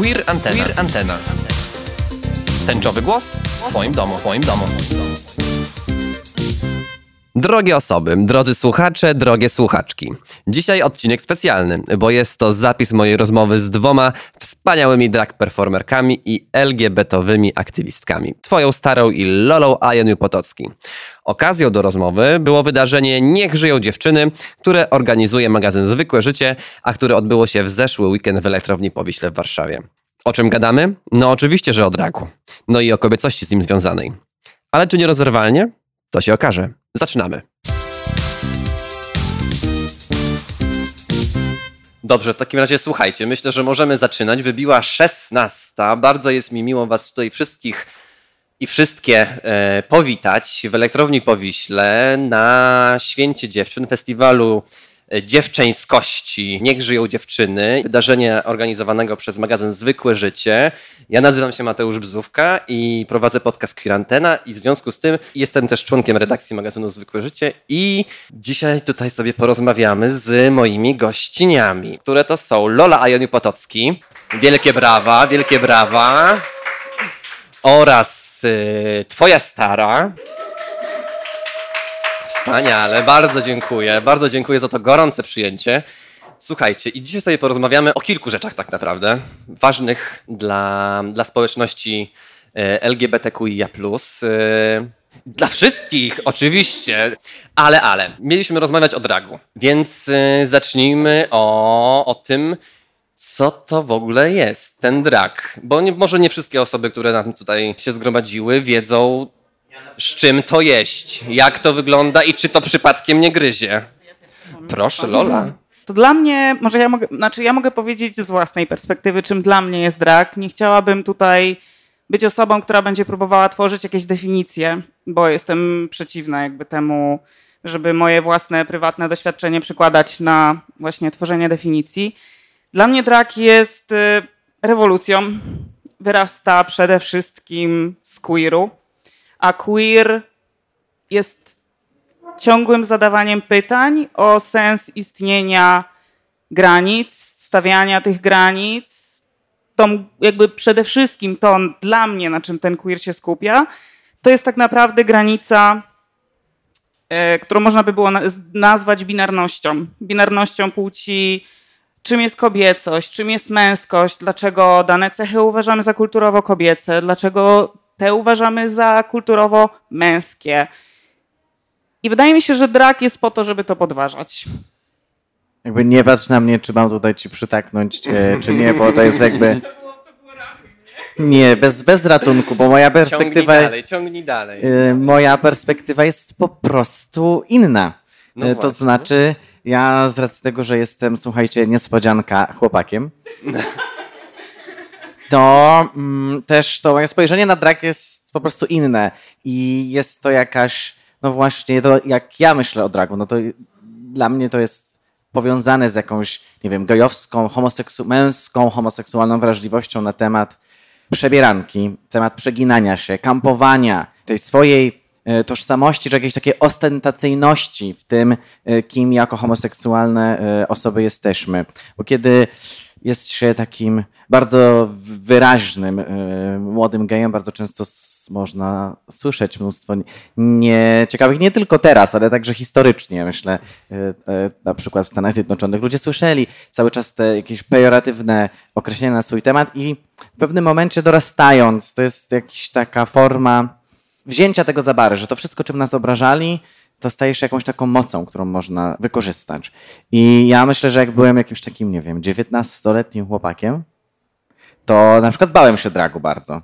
Queer Antena. Queer Antena. Tęczowy głos w Twoim domu, w Twoim domu. Drogie osoby, drodzy słuchacze, drogie słuchaczki. Dzisiaj odcinek specjalny, bo jest to zapis mojej rozmowy z dwoma wspaniałymi drag performerkami i LGBT-owymi aktywistkami. Twoją starą i Lolą Ajeniu Potocki. Okazją do rozmowy było wydarzenie Niech żyją dziewczyny, które organizuje magazyn Zwykłe Życie, a które odbyło się w zeszły weekend w Elektrowni Powiśle w Warszawie. O czym gadamy? No oczywiście, że o dragu. No i o kobiecości z nim związanej. Ale czy nierozerwalnie? To się okaże. Zaczynamy. Dobrze, w takim razie słuchajcie, myślę, że możemy zaczynać. Wybiła 16. Bardzo jest mi miło Was tutaj wszystkich i wszystkie e, powitać w Elektrowni Powiśle na Święcie Dziewczyn, festiwalu dziewczęskości. Niech żyją dziewczyny. Wydarzenie organizowanego przez magazyn Zwykłe Życie. Ja nazywam się Mateusz Bzówka i prowadzę podcast Quirantena i w związku z tym jestem też członkiem redakcji magazynu Zwykłe Życie i dzisiaj tutaj sobie porozmawiamy z moimi gościniami, które to są Lola Ajoniu Potocki. Wielkie brawa, wielkie brawa. Oraz y, twoja stara. Wspaniale, bardzo dziękuję. Bardzo dziękuję za to gorące przyjęcie. Słuchajcie, i dzisiaj sobie porozmawiamy o kilku rzeczach tak naprawdę, ważnych dla, dla społeczności e, LGBTQIA+. E, dla wszystkich, oczywiście, ale, ale. Mieliśmy rozmawiać o dragu, więc e, zacznijmy o, o tym, co to w ogóle jest ten drag. Bo nie, może nie wszystkie osoby, które nam tutaj się zgromadziły, wiedzą, z czym to jeść, jak to wygląda i czy to przypadkiem nie gryzie. Proszę, Lola. To dla mnie, może ja mogę, znaczy ja mogę powiedzieć z własnej perspektywy, czym dla mnie jest drag. Nie chciałabym tutaj być osobą, która będzie próbowała tworzyć jakieś definicje, bo jestem przeciwna jakby temu, żeby moje własne, prywatne doświadczenie przykładać na właśnie tworzenie definicji. Dla mnie drag jest y, rewolucją. Wyrasta przede wszystkim z queeru a queer jest ciągłym zadawaniem pytań o sens istnienia granic, stawiania tych granic. To jakby przede wszystkim to dla mnie, na czym ten queer się skupia, to jest tak naprawdę granica, e, którą można by było nazwać binarnością. Binarnością płci, czym jest kobiecość, czym jest męskość, dlaczego dane cechy uważamy za kulturowo kobiece, dlaczego te uważamy za kulturowo męskie. I wydaje mi się, że drag jest po to, żeby to podważać. Jakby nie patrz na mnie, czy mam tutaj ci przytaknąć, e, czy nie, bo to jest jakby... Nie, bez, bez ratunku, bo moja perspektywa... Ciągnij dalej, ciągnij dalej. E, moja perspektywa jest po prostu inna. No e, to właśnie. znaczy, ja z racji tego, że jestem, słuchajcie, niespodzianka chłopakiem, to mm, też to moje spojrzenie na drag jest po prostu inne i jest to jakaś, no właśnie, to jak ja myślę o dragu, no to dla mnie to jest powiązane z jakąś, nie wiem, gejowską, homoseksu męską, homoseksualną wrażliwością na temat przebieranki, temat przeginania się, kampowania, tej swojej e, tożsamości, czy jakiejś takiej ostentacyjności w tym, e, kim jako homoseksualne e, osoby jesteśmy. Bo kiedy jest się takim bardzo wyraźnym y, młodym gejem. Bardzo często można słyszeć mnóstwo nie, ciekawych nie tylko teraz, ale także historycznie. Myślę, y, y, na przykład w Stanach Zjednoczonych ludzie słyszeli cały czas te jakieś pejoratywne określenia na swój temat i w pewnym momencie dorastając, to jest jakaś taka forma wzięcia tego za bary, że to wszystko, czym nas obrażali, to staje się jakąś taką mocą, którą można wykorzystać. I ja myślę, że jak byłem jakimś takim, nie wiem, 19-letnim chłopakiem, to na przykład bałem się dragu bardzo.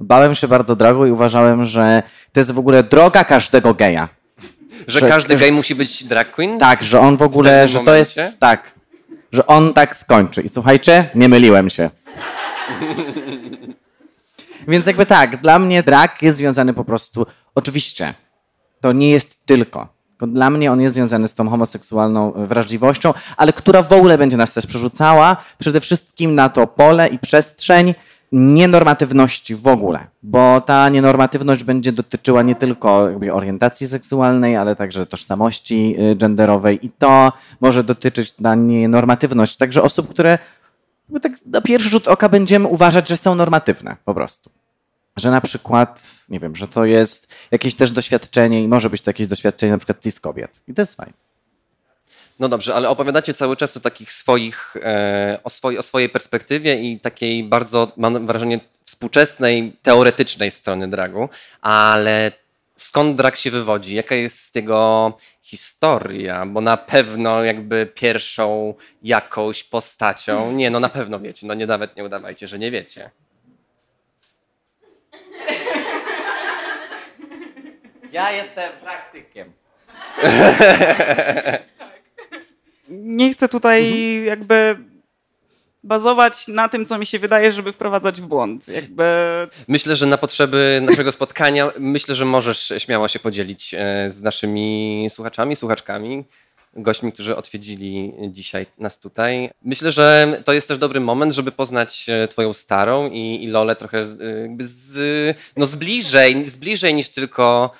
Bałem się bardzo dragu i uważałem, że to jest w ogóle droga każdego geja. Że, że każdy gej musi być drag queen? Tak, że on w ogóle, w że to jest tak, że on tak skończy. I słuchajcie, nie myliłem się. Więc jakby tak, dla mnie drag jest związany po prostu, oczywiście, to nie jest tylko. Dla mnie on jest związany z tą homoseksualną wrażliwością, ale która w ogóle będzie nas też przerzucała przede wszystkim na to pole i przestrzeń nienormatywności w ogóle, bo ta nienormatywność będzie dotyczyła nie tylko orientacji seksualnej, ale także tożsamości y, genderowej i to może dotyczyć ta nienormatywność także osób, które tak na pierwszy rzut oka będziemy uważać, że są normatywne po prostu. Że na przykład, nie wiem, że to jest jakieś też doświadczenie i może być to jakieś doświadczenie na przykład cis kobiet. I to jest fajne. No dobrze, ale opowiadacie cały czas o takich swoich, e, o, swoj, o swojej perspektywie i takiej bardzo, mam wrażenie, współczesnej, teoretycznej strony dragu, ale skąd drag się wywodzi? Jaka jest jego historia? Bo na pewno jakby pierwszą jakąś postacią, nie no na pewno wiecie, no nie nawet nie udawajcie, że nie wiecie. Ja jestem praktykiem. Nie chcę tutaj jakby bazować na tym, co mi się wydaje, żeby wprowadzać w błąd. Jakby... Myślę, że na potrzeby naszego spotkania, myślę, że możesz śmiało się podzielić e, z naszymi słuchaczami, słuchaczkami, gośćmi, którzy odwiedzili dzisiaj nas tutaj. Myślę, że to jest też dobry moment, żeby poznać e, twoją starą i, i Lolę trochę z, e, jakby z, no z bliżej, z bliżej niż tylko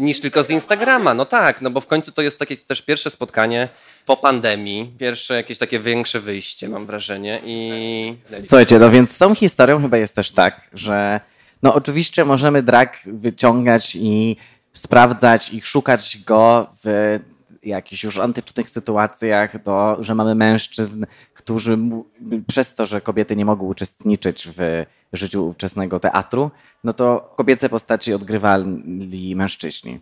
niż tylko z Instagrama. No tak, no bo w końcu to jest takie też pierwsze spotkanie po pandemii, pierwsze jakieś takie większe wyjście, mam wrażenie. I... Słuchajcie, no więc z tą historią chyba jest też tak, że no oczywiście możemy drag wyciągać i sprawdzać i szukać go w jakichś już antycznych sytuacjach, to, że mamy mężczyzn, którzy przez to, że kobiety nie mogły uczestniczyć w życiu ówczesnego teatru, no to kobiece postaci odgrywali mężczyźni.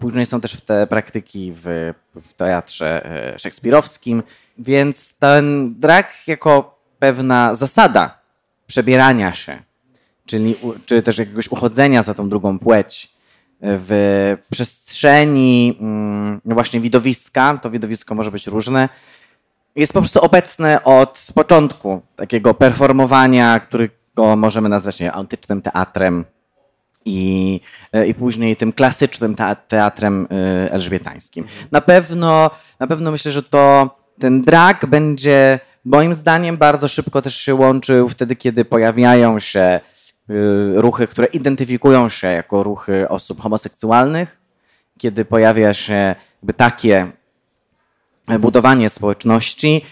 Później są też te praktyki w, w teatrze e, szekspirowskim, więc ten drag jako pewna zasada przebierania się, czyli czy też jakiegoś uchodzenia za tą drugą płeć, w przestrzeni mm, właśnie widowiska, to widowisko może być różne, jest po prostu obecne od początku takiego performowania, którego możemy nazwać nie, antycznym teatrem i, e, i później tym klasycznym teatrem e, elżbietańskim. Na pewno, na pewno myślę, że to ten drag będzie moim zdaniem bardzo szybko też się łączył wtedy, kiedy pojawiają się ruchy, które identyfikują się jako ruchy osób homoseksualnych, kiedy pojawia się takie budowanie społeczności,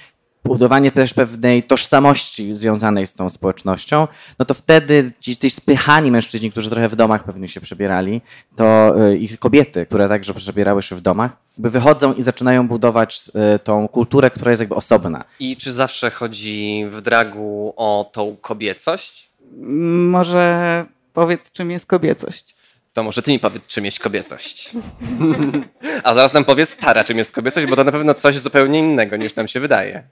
budowanie też pewnej tożsamości związanej z tą społecznością, no to wtedy ci, ci spychani mężczyźni, którzy trochę w domach pewnie się przebierali, to y, i kobiety, które także przebierały się w domach, wychodzą i zaczynają budować y, tą kulturę, która jest jakby osobna. I czy zawsze chodzi w dragu o tą kobiecość? Może powiedz, czym jest kobiecość. To może ty mi powiedz, czym jest kobiecość. A zaraz nam powiedz stara, czym jest kobiecość, bo to na pewno coś zupełnie innego niż nam się wydaje.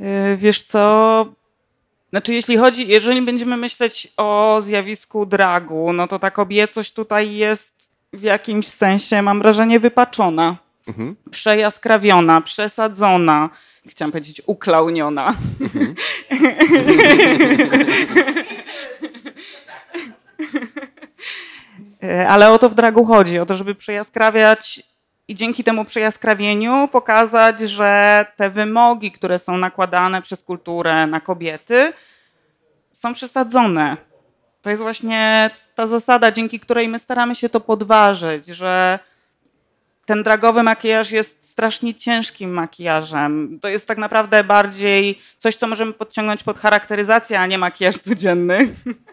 E, wiesz co? Znaczy, jeśli chodzi, jeżeli będziemy myśleć o zjawisku dragu, no to ta kobiecość tutaj jest w jakimś sensie, mam wrażenie, wypaczona, mhm. przejaskrawiona, przesadzona chciałam powiedzieć uklauniona. Mhm. Ale o to w dragu chodzi, o to, żeby przejaskrawiać i dzięki temu przejaskrawieniu pokazać, że te wymogi, które są nakładane przez kulturę na kobiety, są przesadzone. To jest właśnie ta zasada, dzięki której my staramy się to podważyć, że ten dragowy makijaż jest strasznie ciężkim makijażem. To jest tak naprawdę bardziej coś, co możemy podciągnąć pod charakteryzację, a nie makijaż codzienny.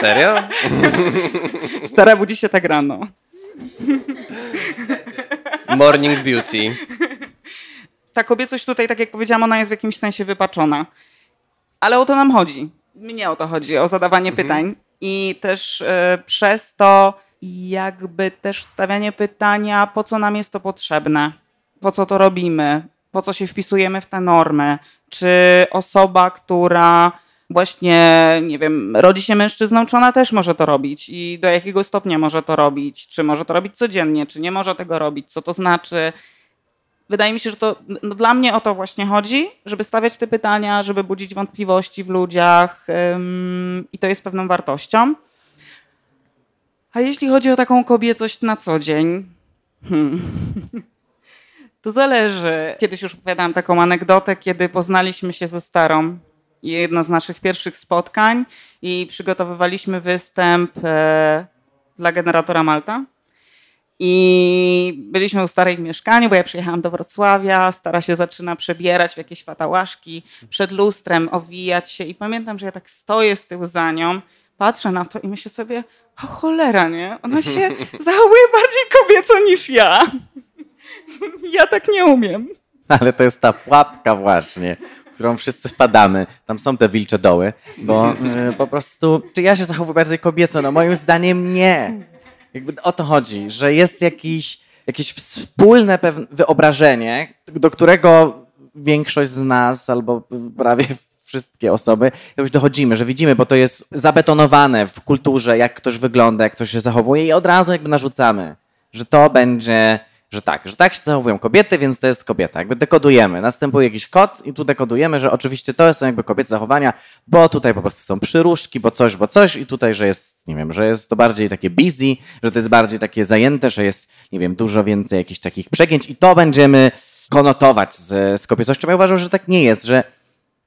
Serio? Stara budzi się tak rano. Morning beauty. Ta kobiecość tutaj, tak jak powiedziałam, ona jest w jakimś sensie wypaczona. Ale o to nam chodzi. Mnie o to chodzi, o zadawanie mhm. pytań. I też y, przez to jakby też stawianie pytania, po co nam jest to potrzebne, po co to robimy, po co się wpisujemy w te normy, czy osoba, która właśnie, nie wiem, rodzi się mężczyzną, czy ona też może to robić i do jakiego stopnia może to robić, czy może to robić codziennie, czy nie może tego robić, co to znaczy. Wydaje mi się, że to no, dla mnie o to właśnie chodzi, żeby stawiać te pytania, żeby budzić wątpliwości w ludziach ym, i to jest pewną wartością. A jeśli chodzi o taką kobiecość na co dzień, hmm. to zależy. Kiedyś już opowiadałam taką anegdotę, kiedy poznaliśmy się ze starą. Jedno z naszych pierwszych spotkań i przygotowywaliśmy występ e, dla generatora Malta. I byliśmy u starej w mieszkaniu, bo ja przyjechałam do Wrocławia, stara się zaczyna przebierać w jakieś fatałaszki, przed lustrem owijać się i pamiętam, że ja tak stoję z tyłu za nią, patrzę na to i myślę sobie, o cholera, nie? Ona się zachowuje bardziej kobieco niż ja. Ja tak nie umiem. Ale to jest ta pułapka właśnie, którą wszyscy wpadamy. Tam są te wilcze doły, bo y, po prostu, czy ja się zachowuję bardziej kobieco? No moim zdaniem nie. Jakby o to chodzi, że jest jakiś, jakieś wspólne pewne wyobrażenie, do którego większość z nas albo prawie wszystkie osoby już dochodzimy, że widzimy, bo to jest zabetonowane w kulturze, jak ktoś wygląda, jak ktoś się zachowuje i od razu jakby narzucamy, że to będzie że tak, że tak się zachowują kobiety, więc to jest kobieta. Jakby dekodujemy. Następuje jakiś kod i tu dekodujemy, że oczywiście to są jakby kobiece zachowania, bo tutaj po prostu są przyróżki, bo coś, bo coś i tutaj, że jest, nie wiem, że jest to bardziej takie busy, że to jest bardziej takie zajęte, że jest, nie wiem, dużo więcej jakichś takich przegięć i to będziemy konotować z, z kobiecością. Ja uważam, że tak nie jest, że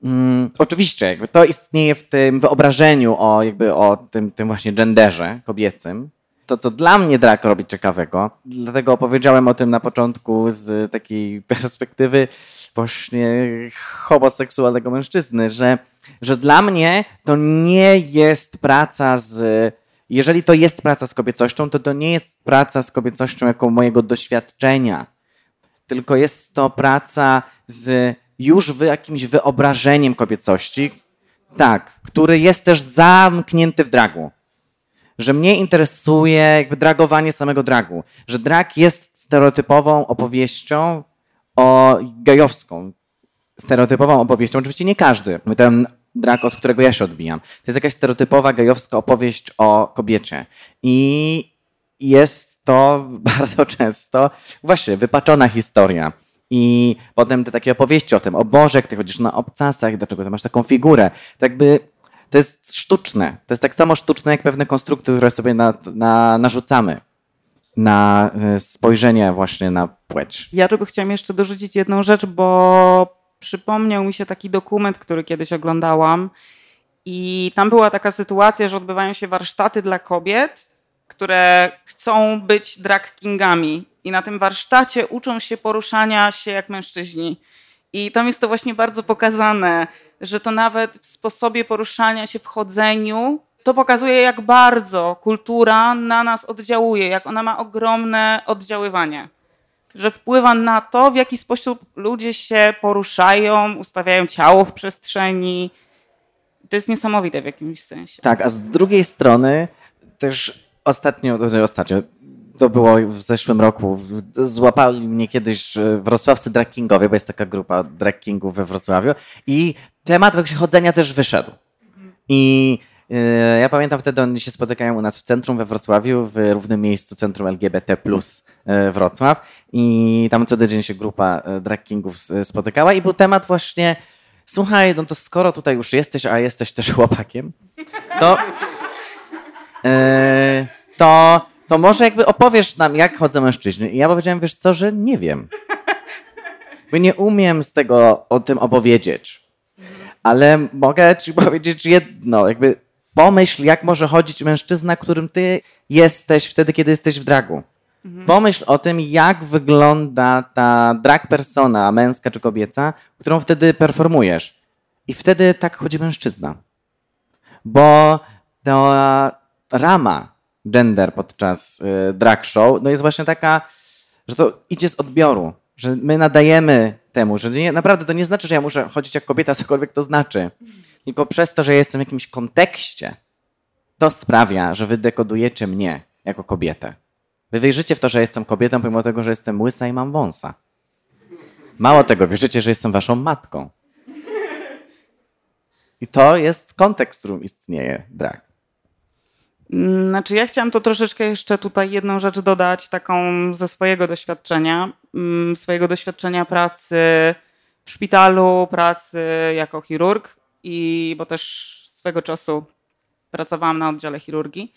mm, oczywiście jakby to istnieje w tym wyobrażeniu o jakby o tym, tym właśnie genderze kobiecym, to, co dla mnie drag robi ciekawego. Dlatego opowiedziałem o tym na początku z takiej perspektywy właśnie homoseksualnego mężczyzny, że, że dla mnie to nie jest praca z. Jeżeli to jest praca z kobiecością, to to nie jest praca z kobiecością jako mojego doświadczenia, tylko jest to praca z już wy, jakimś wyobrażeniem kobiecości, tak, który jest też zamknięty w dragu że mnie interesuje jakby dragowanie samego dragu, że drag jest stereotypową opowieścią o gejowską, stereotypową opowieścią. Oczywiście nie każdy. Ten drag, od którego ja się odbijam. To jest jakaś stereotypowa gejowska opowieść o kobiecie. I jest to bardzo często właśnie wypaczona historia. I potem te takie opowieści o tym, o Boże, jak ty chodzisz na obcasach, dlaczego ty masz taką figurę. To jakby to jest sztuczne. To jest tak samo sztuczne, jak pewne konstrukty, które sobie na, na, narzucamy na e, spojrzenie właśnie na płeć. Ja tylko chciałam jeszcze dorzucić jedną rzecz, bo przypomniał mi się taki dokument, który kiedyś oglądałam i tam była taka sytuacja, że odbywają się warsztaty dla kobiet, które chcą być drag kingami i na tym warsztacie uczą się poruszania się jak mężczyźni. I tam jest to właśnie bardzo pokazane, że to nawet w sposobie poruszania się, w chodzeniu, to pokazuje, jak bardzo kultura na nas oddziałuje, jak ona ma ogromne oddziaływanie. Że wpływa na to, w jaki sposób ludzie się poruszają, ustawiają ciało w przestrzeni. To jest niesamowite w jakimś sensie. Tak, a z drugiej strony też ostatnio, znaczy ostatnio, to było w zeszłym roku. Złapali mnie kiedyś e, wrocławcy drag kingowie, bo jest taka grupa drag kingów we Wrocławiu i temat chodzenia też wyszedł. I yy, ja pamiętam wtedy oni się spotykają u nas w centrum we Wrocławiu, w równym miejscu Centrum LGBT plus yy, Wrocław i tam co tydzień się grupa yy, drag kingów spotykała i był temat właśnie słuchaj, no to skoro tutaj już jesteś, a jesteś też chłopakiem, to to to może jakby opowiesz nam, jak chodzą mężczyźni. I ja powiedziałem, wiesz co, że nie wiem. Bo nie umiem z tego o tym opowiedzieć. Ale mogę ci powiedzieć jedno, jakby pomyśl, jak może chodzić mężczyzna, którym ty jesteś wtedy, kiedy jesteś w dragu. Pomyśl o tym, jak wygląda ta drag persona, męska czy kobieca, którą wtedy performujesz. I wtedy tak chodzi mężczyzna. Bo ta rama gender podczas y, drag show, no jest właśnie taka, że to idzie z odbioru, że my nadajemy temu, że nie, naprawdę to nie znaczy, że ja muszę chodzić jak kobieta, cokolwiek to znaczy. Tylko przez to, że jestem w jakimś kontekście, to sprawia, że wy dekodujecie mnie jako kobietę. Wy wierzycie w to, że jestem kobietą, pomimo tego, że jestem łysa i mam wąsa. Mało tego, wierzycie, że jestem waszą matką. I to jest kontekst, w którym istnieje drag. Znaczy, ja chciałam to troszeczkę jeszcze tutaj jedną rzecz dodać, taką ze swojego doświadczenia, mm, swojego doświadczenia pracy w szpitalu, pracy jako chirurg, i bo też swego czasu pracowałam na oddziale chirurgii.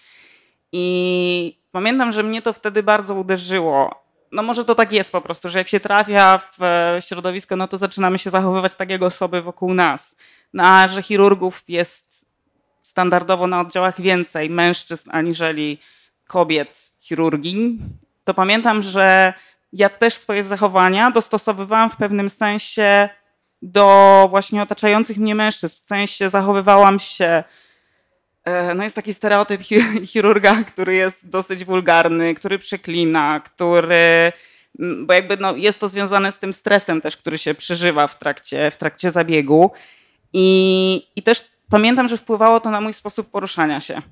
I pamiętam, że mnie to wtedy bardzo uderzyło. No może to tak jest po prostu, że jak się trafia w środowisko, no to zaczynamy się zachowywać tak jak osoby wokół nas. No, a że chirurgów jest standardowo na oddziałach więcej mężczyzn aniżeli kobiet chirurgii, to pamiętam, że ja też swoje zachowania dostosowywałam w pewnym sensie do właśnie otaczających mnie mężczyzn. W sensie zachowywałam się. E, no jest taki stereotyp chirurga, który jest dosyć wulgarny, który przeklina, który. Bo jakby no, jest to związane z tym stresem też, który się przeżywa w trakcie, w trakcie zabiegu. I, I też pamiętam, że wpływało to na mój sposób poruszania się.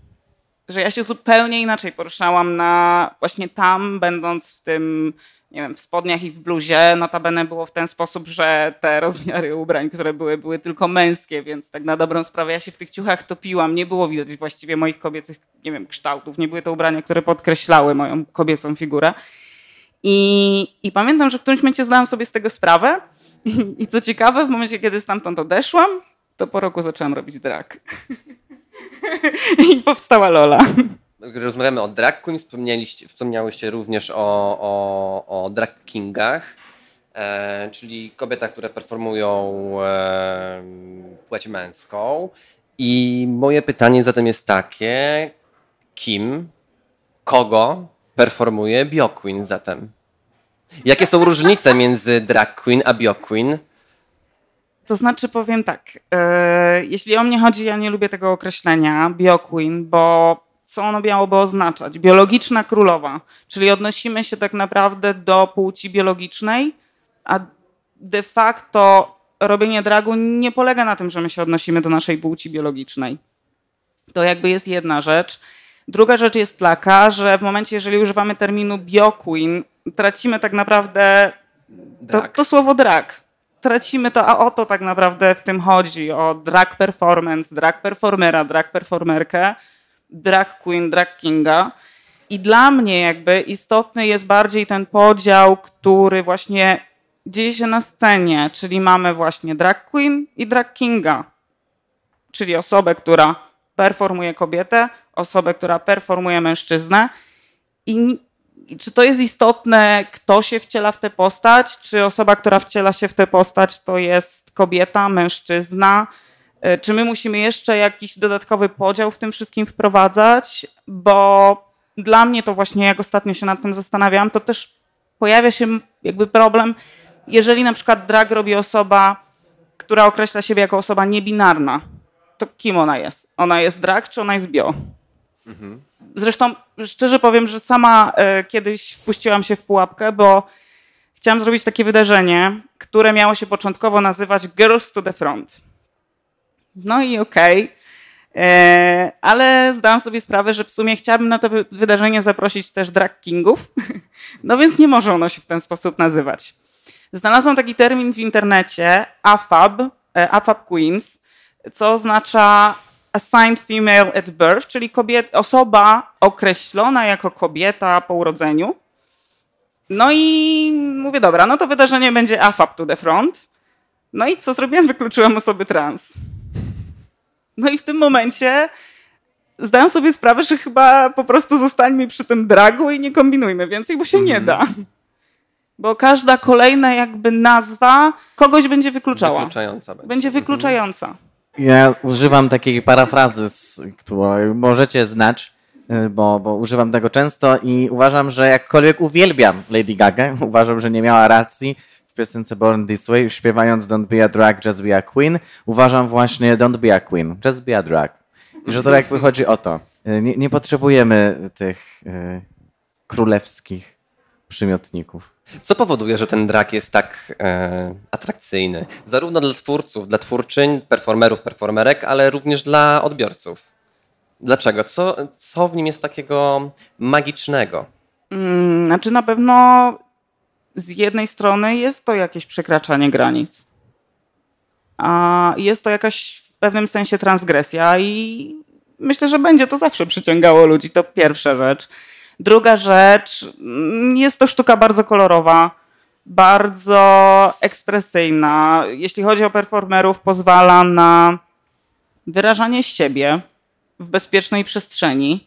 Że ja się zupełnie inaczej poruszałam na właśnie tam, będąc w tym nie wiem, w spodniach i w bluzie. Notabene było w ten sposób, że te rozmiary ubrań, które były, były tylko męskie, więc tak na dobrą sprawę ja się w tych ciuchach topiłam. Nie było widać właściwie moich kobiecych, nie wiem, kształtów. Nie były to ubrania, które podkreślały moją kobiecą figurę. I, i pamiętam, że w którymś momencie zdałam sobie z tego sprawę. I, I co ciekawe, w momencie, kiedy stamtąd odeszłam, to po roku zaczęłam robić drag. I powstała Lola rozmawiamy o drag queen, wspomniałyście również o, o, o drag kingach, e, czyli kobietach, które performują e, płeć męską. I moje pytanie zatem jest takie, kim, kogo performuje bioqueen zatem? Jakie są różnice między drag queen a bioqueen? To znaczy powiem tak, e, jeśli o mnie chodzi, ja nie lubię tego określenia bioqueen, bo co ono miałoby oznaczać. Biologiczna królowa, czyli odnosimy się tak naprawdę do płci biologicznej, a de facto robienie dragu nie polega na tym, że my się odnosimy do naszej płci biologicznej. To jakby jest jedna rzecz. Druga rzecz jest taka, że w momencie, jeżeli używamy terminu bioqueen, tracimy tak naprawdę to, to, słowo drag. Tracimy to, a o to tak naprawdę w tym chodzi, o drag performance, drag performera, drag performerkę drag queen, drag kinga. I dla mnie jakby istotny jest bardziej ten podział, który właśnie dzieje się na scenie, czyli mamy właśnie drag queen i drag kinga, czyli osobę, która performuje kobietę, osobę, która performuje mężczyznę. I, czy to jest istotne, kto się wciela w tę postać, czy osoba, która wciela się w tę postać, to jest kobieta, mężczyzna, E, czy my musimy jeszcze jakiś dodatkowy podział w tym wszystkim wprowadzać? Bo dla mnie to właśnie, jak ostatnio się nad tym zastanawiałam, to też pojawia się jakby problem, jeżeli na przykład drag robi osoba, która określa siebie jako osoba niebinarna, to kim ona jest? Ona jest drag, czy ona jest bio? Mhm. Zresztą szczerze powiem, że sama e, kiedyś wpuściłam się w pułapkę, bo chciałam zrobić takie wydarzenie, które miało się początkowo nazywać Girls to the Front. No i okej. Okay. E, ale zdałam sobie sprawę, że w sumie chciałabym na to wydarzenie zaprosić też drag kingów, no więc nie może ono się w ten sposób nazywać. Znalazłam taki termin w internecie, AFAB, e, AFAB Queens, co oznacza assigned female at birth, czyli kobiet, osoba określona jako kobieta po urodzeniu. No i mówię, dobra, no to wydarzenie będzie AFAB to the front. No i co zrobiłam? Wykluczyłam osoby trans. No i w tym momencie zdałem sobie sprawę, że chyba po prostu zostańmy przy tym dragu i nie kombinujmy więcej, bo się nie mhm. da. Bo każda kolejna jakby nazwa kogoś będzie wykluczała. Wykluczająca będzie. Będzie wykluczająca. Ja używam takiej parafrazy, którą możecie znać, y, bo, bo używam tego często i uważam, że jakkolwiek uwielbiam Lady Gaga, uważam, że nie miała racji, piosence Born This Way, śpiewając Don't be a drag, just be a queen, uważam właśnie Don't be a queen, just be a drag. I że to jakby chodzi o to. E, nie, nie potrzebujemy tych y, królewskich przymiotników. Co powoduje, że ten drag jest tak e, atrakcyjny? Zarówno dla twórców, dla twórczyń, performerów, performerek, ale również dla odbiorców. Dlaczego? Co, co w nim jest takiego magicznego? Mm, znaczy na pewno z jednej strony jest to jakieś przekraczanie granic, a jest to jakaś w pewnym sensie transgresja i myślę, że będzie to zawsze przyciągało ludzi. To pierwsza rzecz. Druga rzecz, mm, jest to sztuka bardzo kolorowa, bardzo ekspresyjna. Jeśli chodzi o performerów, pozwala na wyrażanie siebie w bezpiecznej przestrzeni,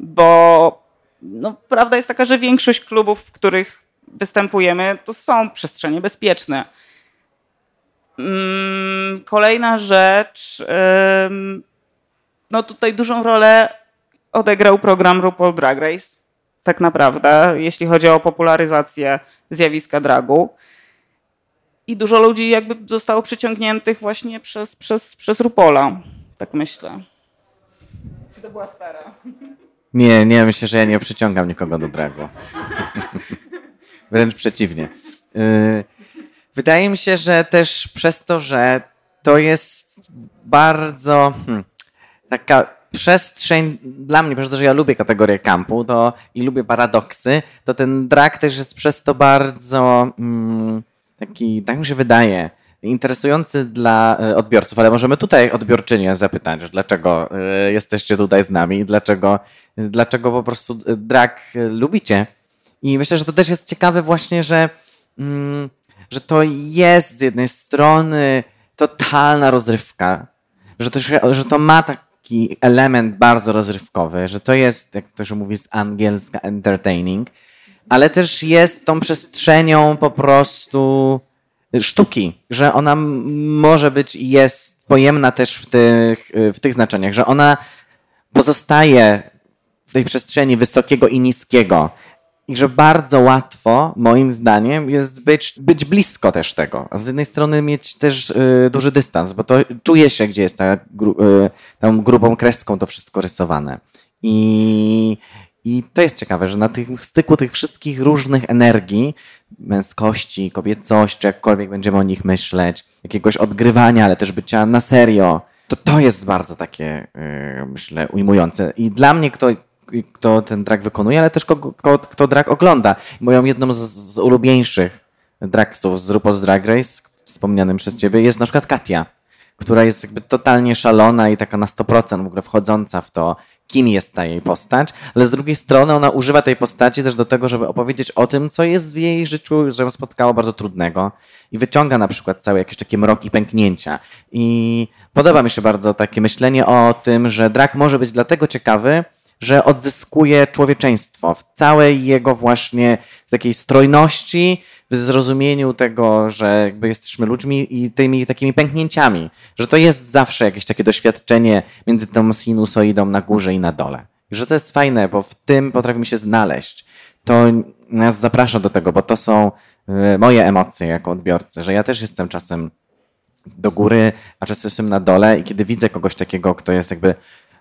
bo no, prawda jest taka, że większość klubów, w których występujemy, to są przestrzenie bezpieczne. Mm, kolejna rzecz. No tutaj dużą rolę odegrał program RuPaul Drag Race, tak naprawdę, jeśli chodzi o popularyzację zjawiska dragu. I dużo ludzi jakby zostało przyciągniętych właśnie przez, przez, przez Rupola, tak myślę. Czy to była stara? Nie, nie, myślę, że ja nie przyciągam nikogo do dragu. Wręcz przeciwnie. Y, wydaje mi się, że też przez to, że to jest bardzo hmm, taka przestrzeń dla mnie, przez to, że ja lubię kategorię kampu to, i lubię paradoksy, to ten drag też jest przez to bardzo mm, taki, tak mi się wydaje, interesujący dla e, odbiorców, ale możemy tutaj odbiorczynię zapytać, dlaczego e, jesteście tutaj z nami, dlaczego, dlaczego po prostu drag lubicie. I myślę, że to też jest ciekawe właśnie, że, mm, że to jest z jednej strony totalna rozrywka, że to, że to ma taki element bardzo rozrywkowy, że to jest, jak to się mówi z angielska, entertaining, ale też jest tą przestrzenią po prostu sztuki, że ona może być i jest pojemna też w tych, w tych znaczeniach, że ona pozostaje w tej przestrzeni wysokiego i niskiego. I że bardzo łatwo, moim zdaniem, jest być, być blisko też tego. A z jednej strony mieć też y, duży dystans, bo to czuje się, gdzie jest ta, gru, y, tą grubą kreską to wszystko rysowane. I, i to jest ciekawe, że na tym styku tych wszystkich różnych energii, męskości, kobiecości, jakkolwiek będziemy o nich myśleć, jakiegoś odgrywania, ale też bycia na serio, to to jest bardzo takie, yy, myślę, ujmujące. I dla mnie, kto, kto ten drag wykonuje, ale też kto, kto, kto drag ogląda. Moją jedną z, z ulubieńszych dragsów z RuPaul's Drag Race, wspomnianym przez ciebie, jest na przykład Katia która jest jakby totalnie szalona i taka na 100% w ogóle wchodząca w to, kim jest ta jej postać, ale z drugiej strony ona używa tej postaci też do tego, żeby opowiedzieć o tym, co jest w jej życiu, że ją spotkało bardzo trudnego i wyciąga na przykład całe jakieś takie mroki pęknięcia. I podoba mi się bardzo takie myślenie o tym, że drag może być dlatego ciekawy, że odzyskuje człowieczeństwo w całej jego właśnie takiej strojności, w zrozumieniu tego, że jakby jesteśmy ludźmi i tymi takimi pęknięciami, że to jest zawsze jakieś takie doświadczenie między tą sinusoidą na górze i na dole. Że to jest fajne, bo w tym potrafimy się znaleźć. To nas zaprasza do tego, bo to są y, moje emocje jako odbiorcy, że ja też jestem czasem do góry, a czasem jestem na dole i kiedy widzę kogoś takiego, kto jest jakby,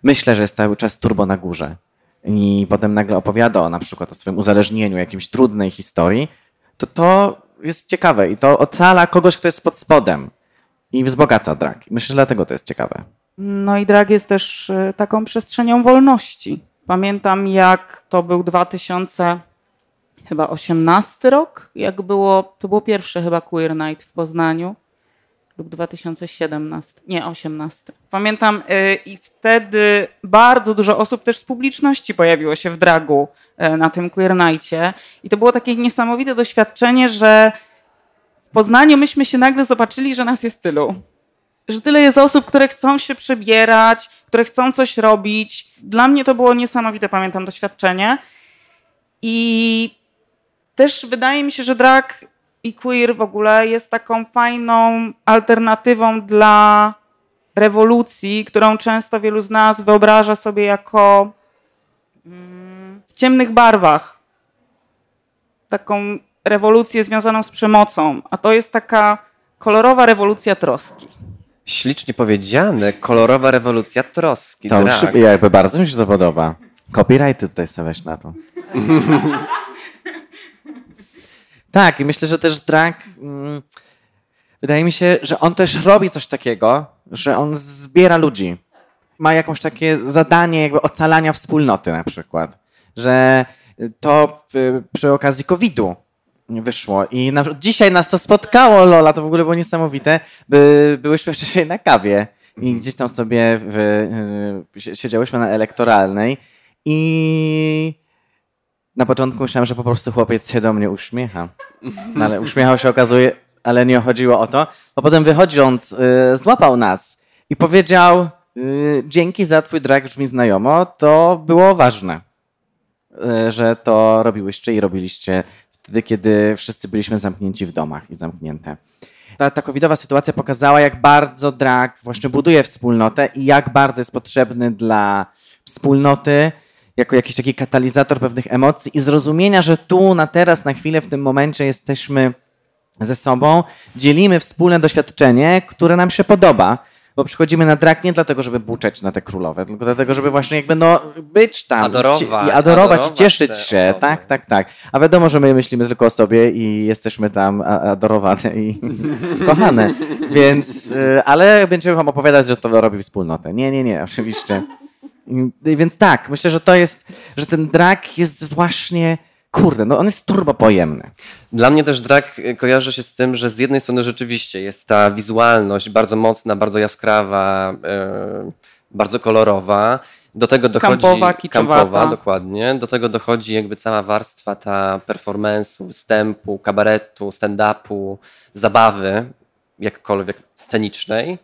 myślę, że jest cały czas turbo na górze i potem nagle opowiada na przykład o swoim uzależnieniu, jakimś trudnej historii, to to jest ciekawe i to ocala kogoś, kto jest pod spodem i wzbogaca drag. Myślę, że dlatego to jest ciekawe. No i drag jest też y, taką przestrzenią wolności. Pamiętam, jak to był 2000 chyba 18 rok, jak było, to było pierwsze chyba Queer Night w Poznaniu lub 2017, nie 18. Pamiętam yy, i wtedy bardzo dużo osób też z publiczności pojawiło się w dragu yy, na tym Queer Nightie i to było takie niesamowite doświadczenie, że w Poznaniu myśmy się nagle zobaczyli, że nas jest tylu. Że tyle jest osób, które chcą się przebierać, które chcą coś robić. Dla mnie to było niesamowite, pamiętam, doświadczenie. I też wydaje mi się, że drag i queer w ogóle jest taką fajną alternatywą dla rewolucji, którą często wielu z nas wyobraża sobie jako mm, w ciemnych barwach. Taką rewolucję związaną z przemocą, a to jest taka kolorowa rewolucja troski. Ślicznie powiedziane, kolorowa rewolucja troski. To już jakby bardzo mi się to podoba. Copyrighty tutaj stawiać na to. Tak, i myślę, że też drag. Mm, wydaje mi się, że on też robi coś takiego, że on zbiera ludzi. Ma jakieś takie zadanie jakby ocalania wspólnoty na przykład. Że to przy okazji COVID-u wyszło. I na, dzisiaj nas to spotkało, Lola, to w ogóle było niesamowite. By, byłyśmy wcześniej na kawie i gdzieś tam sobie w, y, siedziałyśmy na elektoralnej i na początku myślałem, że po prostu chłopiec się do mnie uśmiecha. No, ale uśmiechał się, okazuje, ale nie chodziło o to. Bo potem wychodząc, yy, złapał nas i powiedział: yy, Dzięki za twój drag brzmi znajomo, to było ważne, yy, że to robiłyście i robiliście wtedy, kiedy wszyscy byliśmy zamknięci w domach i zamknięte. Ta, ta covidowa sytuacja pokazała, jak bardzo drag właśnie buduje wspólnotę i jak bardzo jest potrzebny dla wspólnoty jako jakiś taki katalizator pewnych emocji i zrozumienia, że tu, na teraz, na chwilę, w tym momencie jesteśmy ze sobą, dzielimy wspólne doświadczenie, które nam się podoba bo przychodzimy na drag nie dlatego, żeby buczeć na te królowe, tylko dlatego, żeby właśnie jakby no być tam. Adorować. I adorować, i cieszyć się. Osoby. Tak, tak, tak. A wiadomo, że my myślimy tylko o sobie i jesteśmy tam adorowane i kochane. Więc, y, ale będziemy wam opowiadać, że to robi wspólnotę. Nie, nie, nie, oczywiście. Więc tak, myślę, że to jest, że ten drag jest właśnie kurde, no on jest turbo pojemny. Dla mnie też drag kojarzy się z tym, że z jednej strony rzeczywiście jest ta wizualność bardzo mocna, bardzo jaskrawa, yy, bardzo kolorowa. Do tego dochodzi kampowa, kampowa, dokładnie. Do tego dochodzi jakby cała warstwa ta performance'u, występu, kabaretu, stand-upu, zabawy, jakkolwiek scenicznej.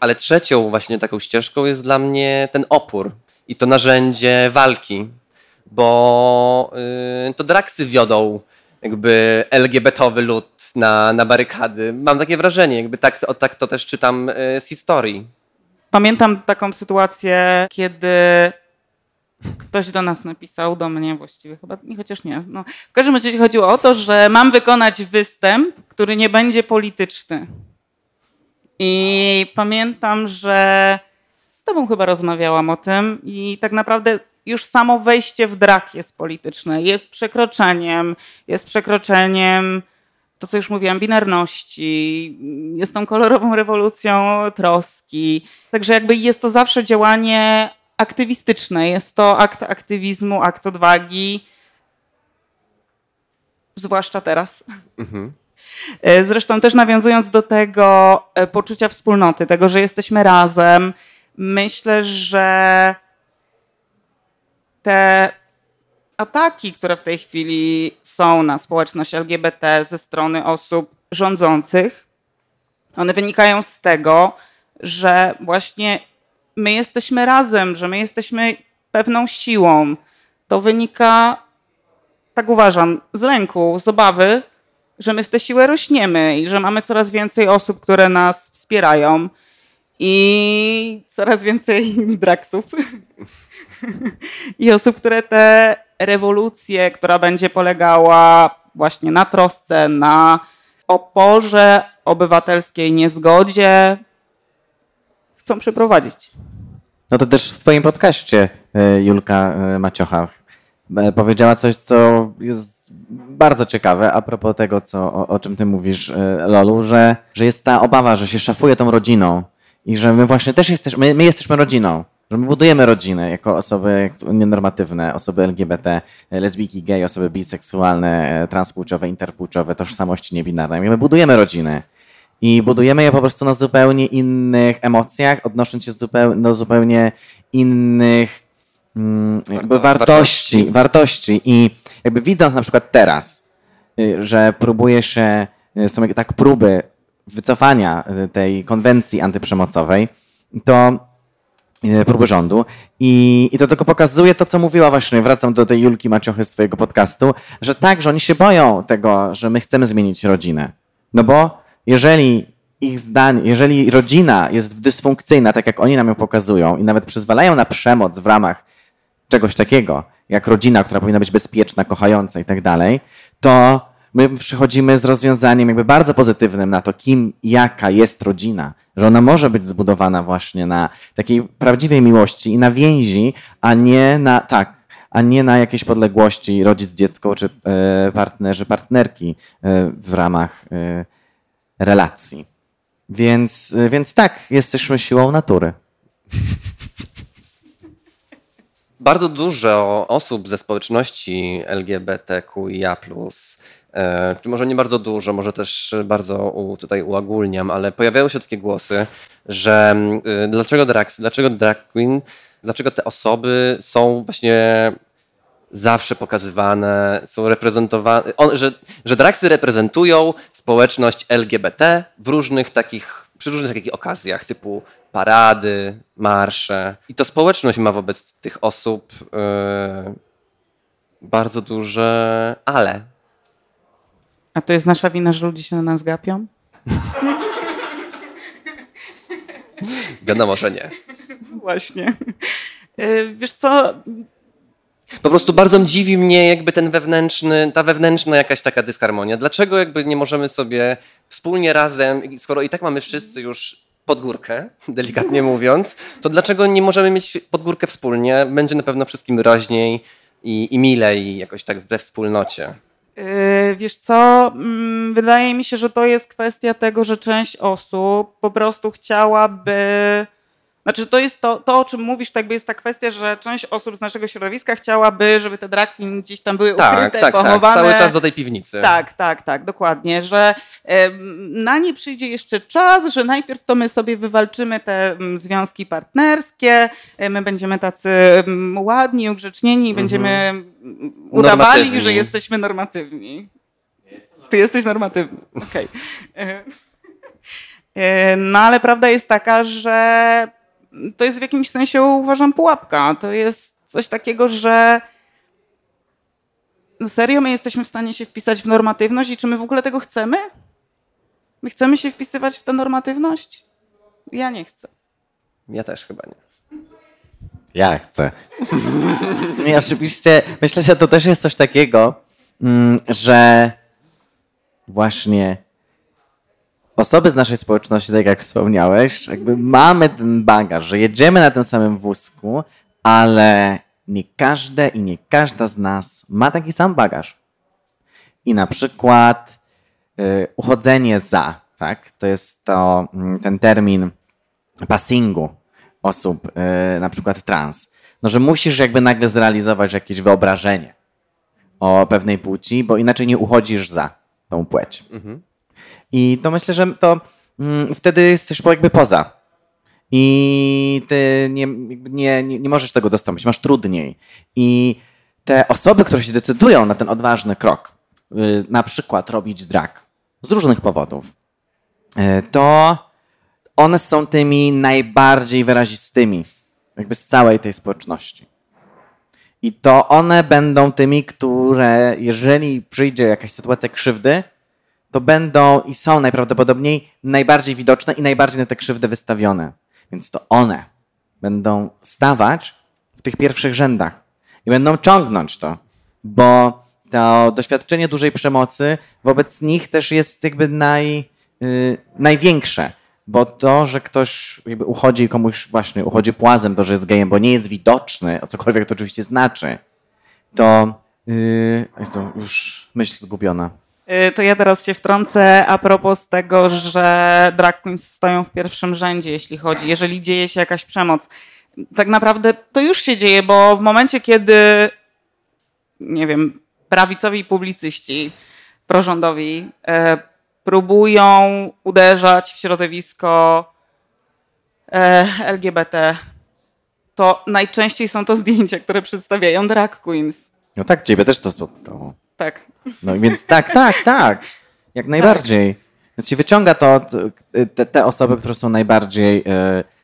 Ale trzecią właśnie taką ścieżką jest dla mnie ten opór i to narzędzie walki, bo yy, to draksy wiodą jakby LGBT-owy lud na, na barykady. Mam takie wrażenie, jakby tak, o, tak to też czytam yy, z historii. Pamiętam taką sytuację, kiedy ktoś do nas napisał, do mnie właściwie chyba, nie, chociaż nie. No, w każdym razie chodziło o to, że mam wykonać występ, który nie będzie polityczny. I pamiętam, że z tobą chyba rozmawiałam o tym i tak naprawdę już samo wejście w drak jest polityczne, jest przekroczeniem, jest przekroczeniem to, co już mówiłam, binarności, jest tą kolorową rewolucją troski. Także jakby jest to zawsze działanie aktywistyczne, jest to akt aktywizmu, akt odwagi, zwłaszcza teraz. Mhm. E, zresztą też nawiązując do tego e, poczucia wspólnoty, tego, że jesteśmy razem, myślę, że te ataki, które w tej chwili są na społeczność LGBT ze strony osób rządzących, one wynikają z tego, że właśnie my jesteśmy razem, że my jesteśmy pewną siłą. To wynika, tak uważam, z lęku, z obawy, że my w tę siłę rośniemy i że mamy coraz więcej osób, które nas wspierają i coraz więcej draksów i osób, które te rewolucje, która będzie polegała właśnie na trosce, na oporze obywatelskiej niezgodzie, chcą przeprowadzić. No to też w twoim podcaście e, Julka e, Maciocha e, powiedziała coś, co jest bardzo ciekawe a propos tego, co, o, o czym ty mówisz, Lolu, że, że jest ta obawa, że się szafuje tą rodziną i że my właśnie też jesteśmy, my, my jesteśmy rodziną, że my budujemy rodzinę jako osoby nienormatywne, osoby LGBT, lesbijki, gej, osoby biseksualne, transpłciowe, interpłciowe, tożsamości niebinarne. My budujemy rodziny. I budujemy je po prostu na zupełnie innych emocjach, odnosząc się do zupełnie innych jakby wartości, wartości. I jakby widząc na przykład teraz, y, że próbuje się, y, są tak próby wycofania y, tej konwencji antyprzemocowej, to próby rządu. I, I to tylko pokazuje to, co mówiła właśnie, wracam do tej Julki Maciochy z twojego podcastu, że tak, że oni się boją tego, że my chcemy zmienić rodzinę. No bo jeżeli ich zdań, jeżeli rodzina jest dysfunkcyjna, tak jak oni nam ją pokazują i nawet przyzwalają na przemoc w ramach czegoś takiego, jak rodzina, która powinna być bezpieczna, kochająca i tak dalej, to my przychodzimy z rozwiązaniem jakby bardzo pozytywnym na to, kim, jaka jest rodzina, że ona może być zbudowana właśnie na takiej prawdziwej miłości i na więzi, a nie na, tak, a nie na jakiejś podległości rodzic, dziecko czy e, partnerzy, partnerki e, w ramach e, relacji. Więc, więc tak, jesteśmy siłą natury. Bardzo dużo osób ze społeczności LGBTQIA, E, może nie bardzo dużo, może też bardzo tutaj uogólniam, ale pojawiają się takie głosy, że y, dlaczego drag, dlaczego drag queen, dlaczego te osoby są właśnie zawsze pokazywane, są reprezentowane, on, że, że reprezentują społeczność LGBT w różnych takich, przy różnych takich okazjach, typu parady, marsze. I to społeczność ma wobec tych osób yy, bardzo duże ale. A to jest nasza wina, że ludzie się na nas gapią? Wiadomo, że nie. Właśnie. Y, wiesz co, Po prostu bardzo dziwi mnie jakby ten wewnętrzny, ta wewnętrzna jakaś taka dysharmonia. Dlaczego jakby nie możemy sobie wspólnie razem, skoro i tak mamy wszyscy już podgórkę, delikatnie mówiąc, to dlaczego nie możemy mieć podgórkę wspólnie? Będzie na pewno wszystkim raźniej i, i milej jakoś tak we wspólnocie. Yy, Wiesz co, mm, wydaje mi się, że to jest kwestia tego, że część osób po prostu chciałaby. Znaczy, to jest to, to, o czym mówisz, to jakby jest ta kwestia, że część osób z naszego środowiska chciałaby, żeby te drag gdzieś tam były Tak, ukryte, tak, tak. pochowane. Cały czas do tej piwnicy. Tak, tak, tak, dokładnie, że na nie przyjdzie jeszcze czas, że najpierw to my sobie wywalczymy te mm, związki partnerskie, e, my będziemy tacy mm, ładni, ugrzecznieni, będziemy mm, udawali, Normatywni. że jesteśmy normatywni. Ty jesteś normatywny, okej. E, e, No ale prawda jest taka, że to jest w jakimś sensie uważam pułapka. To jest coś takiego, że no serio my jesteśmy w stanie się wpisać w normatywność i czy my w ogóle tego chcemy? My chcemy się wpisywać w tę normatywność? Ja nie chcę. Ja też chyba nie. Ja chcę. I oczywiście myślę, że to też jest coś takiego, mm, że właśnie osoby z naszej społeczności, tak jak wspomniałeś, jakby mamy ten bagaż, że jedziemy na tym samym wózku, ale nie każde i nie każda z nas ma taki sam bagaż. I na przykład y, uchodzenie za, tak? To jest to, mm, ten termin passingu osób, y, na przykład trans. No, że musisz jakby nagle zrealizować jakieś wyobrażenie o pewnej płci, bo inaczej nie uchodzisz za tą płeć. I to myślę, że to mm, wtedy jesteś jakby poza. I ty nie, nie, nie, nie możesz tego dostąpić, masz trudniej. I te osoby, które się decydują na ten odważny krok, y, na przykład robić drag z różnych powodów, y, to one są tymi najbardziej wyrazistymi, jakby z całej tej społeczności. I to one będą tymi, które, jeżeli przyjdzie jakaś sytuacja krzywdy, to będą i są najprawdopodobniej najbardziej widoczne i najbardziej na te krzywdy wystawione. Więc to one będą stawać w tych pierwszych rzędach i będą ciągnąć to, bo to doświadczenie dużej przemocy wobec nich też jest jakby naj, y, największe. Bo to, że ktoś jakby uchodzi komuś właśnie, uchodzi płazem to, że jest gejem, bo nie jest widoczny, o cokolwiek to oczywiście znaczy, to yy, jest to już myśl zgubiona. Y, To ja teraz się wtrącę a propos tego, że drag queens stoją w pierwszym rzędzie, jeśli chodzi, jeżeli dzieje się jakaś przemoc. Tak naprawdę to już się dzieje, bo w momencie, kiedy nie wiem, prawicowi publicyści prorządowi e, próbują uderzać w środowisko e, LGBT, to najczęściej są to zdjęcia, które przedstawiają drag queens. No tak, ciebie też to spotkało. Tak. No więc tak, tak, tak. Jak najbardziej. Więc się wyciąga to t- te, te osoby, które są najbardziej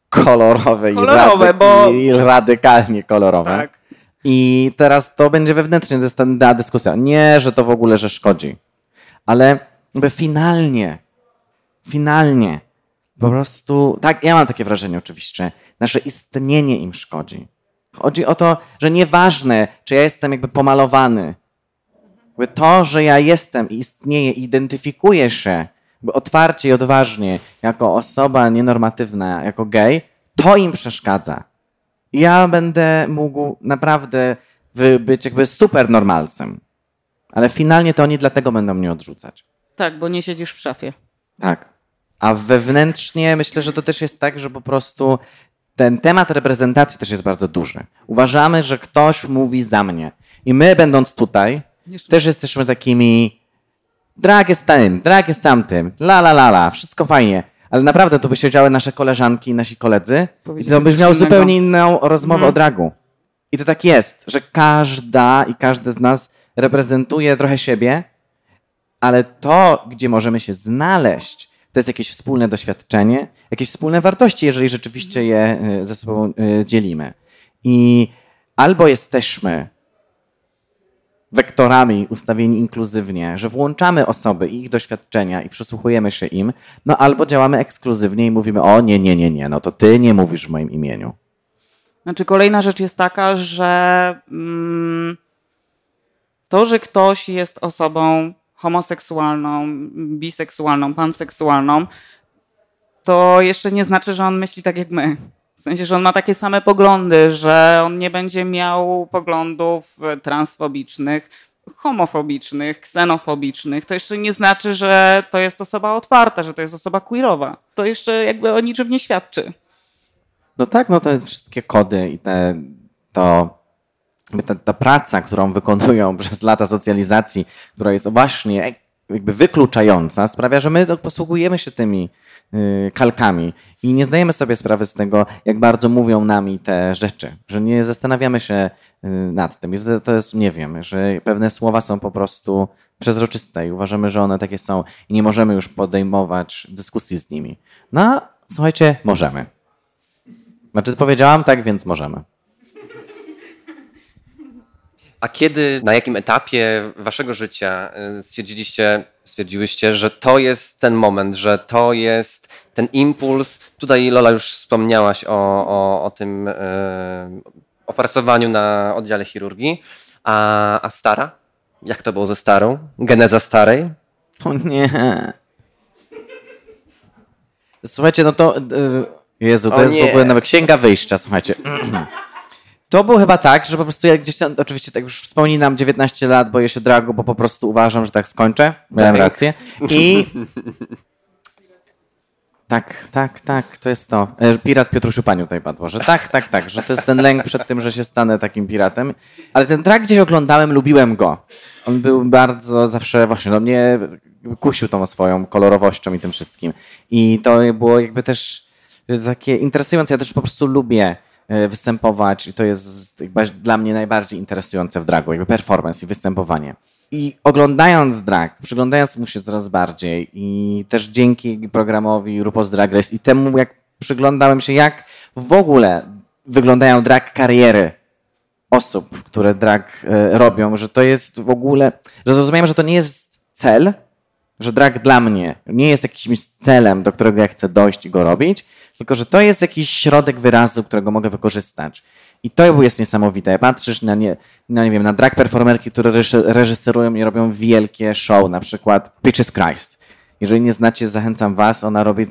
kolorowe, Kolorowe, i, rady, bo- i radykalnie kolorowe. Tak. I teraz to będzie wewnętrznie, to jest ta ta dyskusja. Nie, że to w ogóle, że szkodzi. Ale jakby finalnie, finalnie, po prostu, tak, ja mam takie wrażenie oczywiście, nasze istnienie im szkodzi. Chodzi o to, że nieważne, czy ja jestem jakby pomalowany, jakby to, że ja jestem i istnieję, identyfikuję się otwarcie i odważnie jako osoba nienormatywna, jako gej, to im przeszkadza. I Ja będę mógł naprawdę być jakby super normalcem. Ale finalnie to oni dlatego będą mnie odrzucać. Tak, bo nie siedzisz w szafie. Tak. A wewnętrznie myślę, że to też jest tak, że po prostu ten temat reprezentacji też jest bardzo duży. Uważamy, że ktoś mówi za mnie. I my, będąc tutaj, też jesteśmy takimi. Drag jest tym, drag jest tamtym, la la la la, wszystko fajnie. Ale naprawdę to by siedziały nasze koleżanki i nasi koledzy, i to byś miał innego. zupełnie inną rozmowę o dragu. I to tak jest, że każda i każdy z nas reprezentuje trochę siebie, ale to, gdzie możemy się znaleźć, to jest jakieś wspólne doświadczenie, jakieś wspólne wartości, jeżeli rzeczywiście je y, ze sobą y, dzielimy. I albo jesteśmy wektorami ustawieni inkluzywnie, że włączamy osoby i ich doświadczenia i przysłuchujemy się im, no albo działamy ekskluzywnie i mówimy, o nie, nie, nie, nie, no to ty nie mówisz w moim imieniu. Znaczy, kolejna rzecz jest taka, że mm, to, że ktoś jest osobą homoseksualną, biseksualną, panseksualną, to jeszcze nie znaczy, że on myśli tak jak my. W sensie, że on ma takie same poglądy, że on nie będzie miał poglądów transfobicznych, homofobicznych, ksenofobicznych. To jeszcze nie znaczy, że to jest osoba otwarta, że to jest osoba queerowa. To jeszcze jakby o niczym nie świadczy. No tak, no te wszystkie kody i te, to ta, ta praca, którą wykonują przez lata socjalizacji, która jest właśnie jakby wykluczająca, sprawia, że my posługujemy się tymi y, kalkami i nie zdajemy sobie sprawy z tego, jak bardzo mówią nami te rzeczy, że nie zastanawiamy się y, nad tym. To jest, nie wiem, że pewne słowa są po prostu przezroczyste i uważamy, że one takie są i nie możemy już podejmować dyskusji z nimi. No, słuchajcie, możemy. Znaczy, powiedziałam tak, więc możemy. A kiedy, na jakim etapie waszego życia y, stwierdziliście, stwierdziłyście, że to jest ten moment, że to jest ten impuls? Tutaj Lola już wspomniałaś o, o, o tym yy, opracowaniu na oddziale chirurgii. A, a stara? Jak to było ze starą? Geneza starej? O nie. Słuchajcie, no to... Yy, Jezu, to o jest nie. w ogóle nawet księga wyjścia, słuchajcie. To było chyba tak, że po prostu ja gdzieś tam, oczywiście tak już wspominam, 19 lat, boję się dragu, bo po prostu uważam, że tak skończę. Miałem rację. I... Tak, tak, tak, to jest to. E, pirat Piotrusiu Paniu tutaj padło, że tak, tak, tak, że to jest ten lęk przed tym, że się stanę takim piratem. Ale ten drag gdzieś oglądałem, lubiłem go. On był bardzo zawsze właśnie, no mnie kusił tą swoją kolorowością i tym wszystkim. I to było jakby też takie interesujące. Ja też po prostu lubię występować i to jest dla mnie najbardziej interesujące w dragu, jakby performance i występowanie. I oglądając drag, przyglądając mu się coraz bardziej i też dzięki programowi RuPaul's Drag Race i temu, jak przyglądałem się, jak w ogóle wyglądają drag kariery osób, które drag e, robią, że to jest w ogóle, że zrozumiałem, że to nie jest cel, że drag dla mnie nie jest jakimś celem, do którego ja chcę dojść i go robić, tylko że to jest jakiś środek wyrazu, którego mogę wykorzystać. I to jest niesamowite. Patrzysz na, nie, na, nie wiem, na drag performerki, które reżyserują i robią wielkie show, na przykład Pitches Christ. Jeżeli nie znacie, zachęcam was, ona robi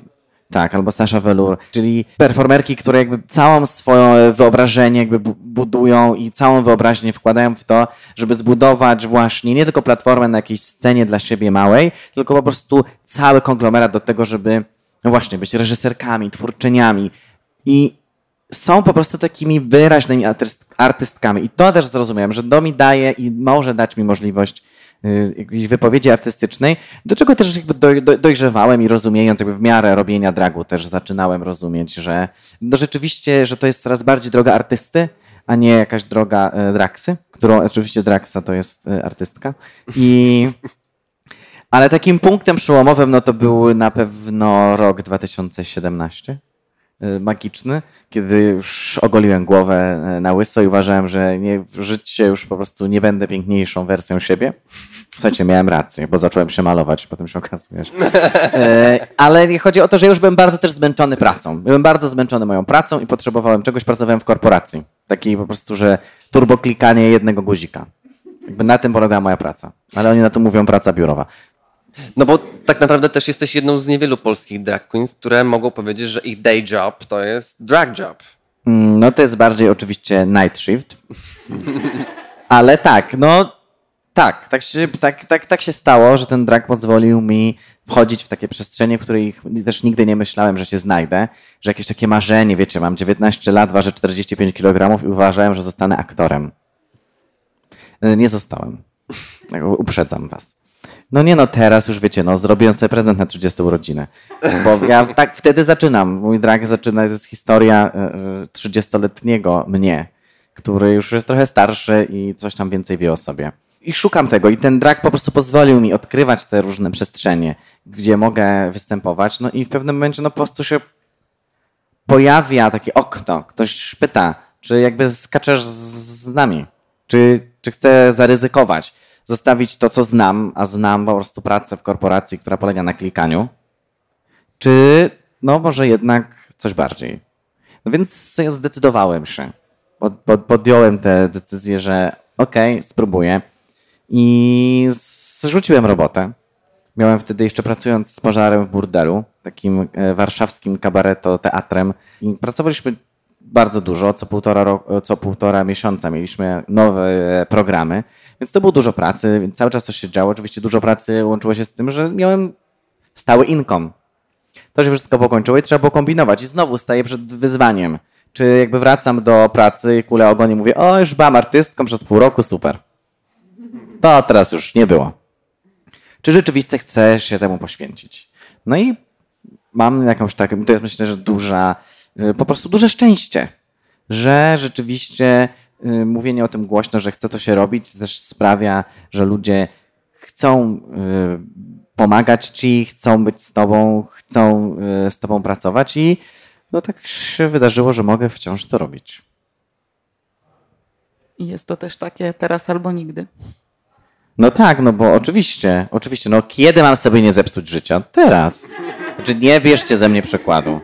tak, albo Sasha Velour, czyli performerki, które jakby całą swoją wyobrażenie jakby budują i całą wyobraźnię wkładają w to, żeby zbudować właśnie nie tylko platformę na jakiejś scenie dla siebie małej, tylko po prostu cały konglomerat do tego, żeby no właśnie, być reżyserkami, twórczyniami i są po prostu takimi wyraźnymi artystkami. I to też zrozumiałem, że to mi daje i może dać mi możliwość y, jakiejś wypowiedzi artystycznej, do czego też jakby dojrzewałem i rozumiejąc jakby w miarę robienia dragu też zaczynałem rozumieć, że no rzeczywiście, że to jest coraz bardziej droga artysty, a nie jakaś droga y, draksy, którą oczywiście draksa to jest y, artystka. I ale takim punktem przełomowym no to był na pewno rok 2017 y, magiczny, kiedy już ogoliłem głowę y, na łyso i uważałem, że nie, w życiu już po prostu nie będę piękniejszą wersją siebie. Słuchajcie, miałem rację, bo zacząłem się malować, potem się okazuje. Że... Y, ale chodzi o to, że już byłem bardzo też zmęczony pracą. Byłem bardzo zmęczony moją pracą i potrzebowałem czegoś, pracowałem w korporacji. Takiej po prostu, że turbo klikanie jednego guzika. Jakby na tym polegała moja praca. Ale oni na to mówią praca biurowa. No bo tak naprawdę też jesteś jedną z niewielu polskich drag queens, które mogą powiedzieć, że ich day job to jest drag job. Mm, no to jest bardziej oczywiście night shift. Ale tak, no tak, tak się, tak, tak, tak się stało, że ten drag pozwolił mi wchodzić w takie przestrzenie, w których też nigdy nie myślałem, że się znajdę, że jakieś takie marzenie, wiecie, mam 19 lat, ważę 45 kg i uważałem, że zostanę aktorem. Nie zostałem. Uprzedzam was. No nie no, teraz już wiecie, no zrobiłem sobie prezent na 30 urodziny. Bo ja tak wtedy zaczynam. Mój drag zaczyna, to jest historia 30-letniego e, mnie, który już jest trochę starszy i coś tam więcej wie o sobie. I szukam tego i ten drag po prostu pozwolił mi odkrywać te różne przestrzenie, gdzie mogę występować. No i w pewnym momencie no po prostu się pojawia takie okno. Ktoś pyta, czy jakby skaczesz z nami? Czy, czy chcę zaryzykować? Zostawić to, co znam, a znam po prostu pracę w korporacji, która polega na klikaniu, czy no może jednak coś bardziej. No więc zdecydowałem się. pod, pod, podjąłem tę decyzję, że okej, okay, spróbuję. I zrzuciłem robotę. Miałem wtedy jeszcze pracując z pożarem w burdelu, takim e, warszawskim kabareto teatrem. I pracowaliśmy bardzo dużo, co półtora, co półtora miesiąca mieliśmy nowe programy, więc to było dużo pracy, więc cały czas coś się działo. Oczywiście dużo pracy łączyło się z tym, że miałem stały income. To się wszystko pokończyło i trzeba było kombinować. I znowu staję przed wyzwaniem. Czy jakby wracam do pracy, kulę ogonie, mówię, o już byłam artystką przez pół roku, super. To teraz już nie było. Czy rzeczywiście chcesz się temu poświęcić? No i mam jakąś taką, to jest myślę, że duża, po prostu duże szczęście, że rzeczywiście y, mówienie o tym głośno, że chce to się robić, też sprawia, że ludzie chcą y, pomagać ci, chcą być z tobą, chcą z tobą pracować i no tak się wydarzyło, że mogę wciąż to robić. I jest to też takie teraz albo nigdy. No tak, no bo oczywiście, oczywiście, no kiedy mam sobie nie zepsuć życia? Teraz. Znaczy nie bierzcie ze mnie przykładu.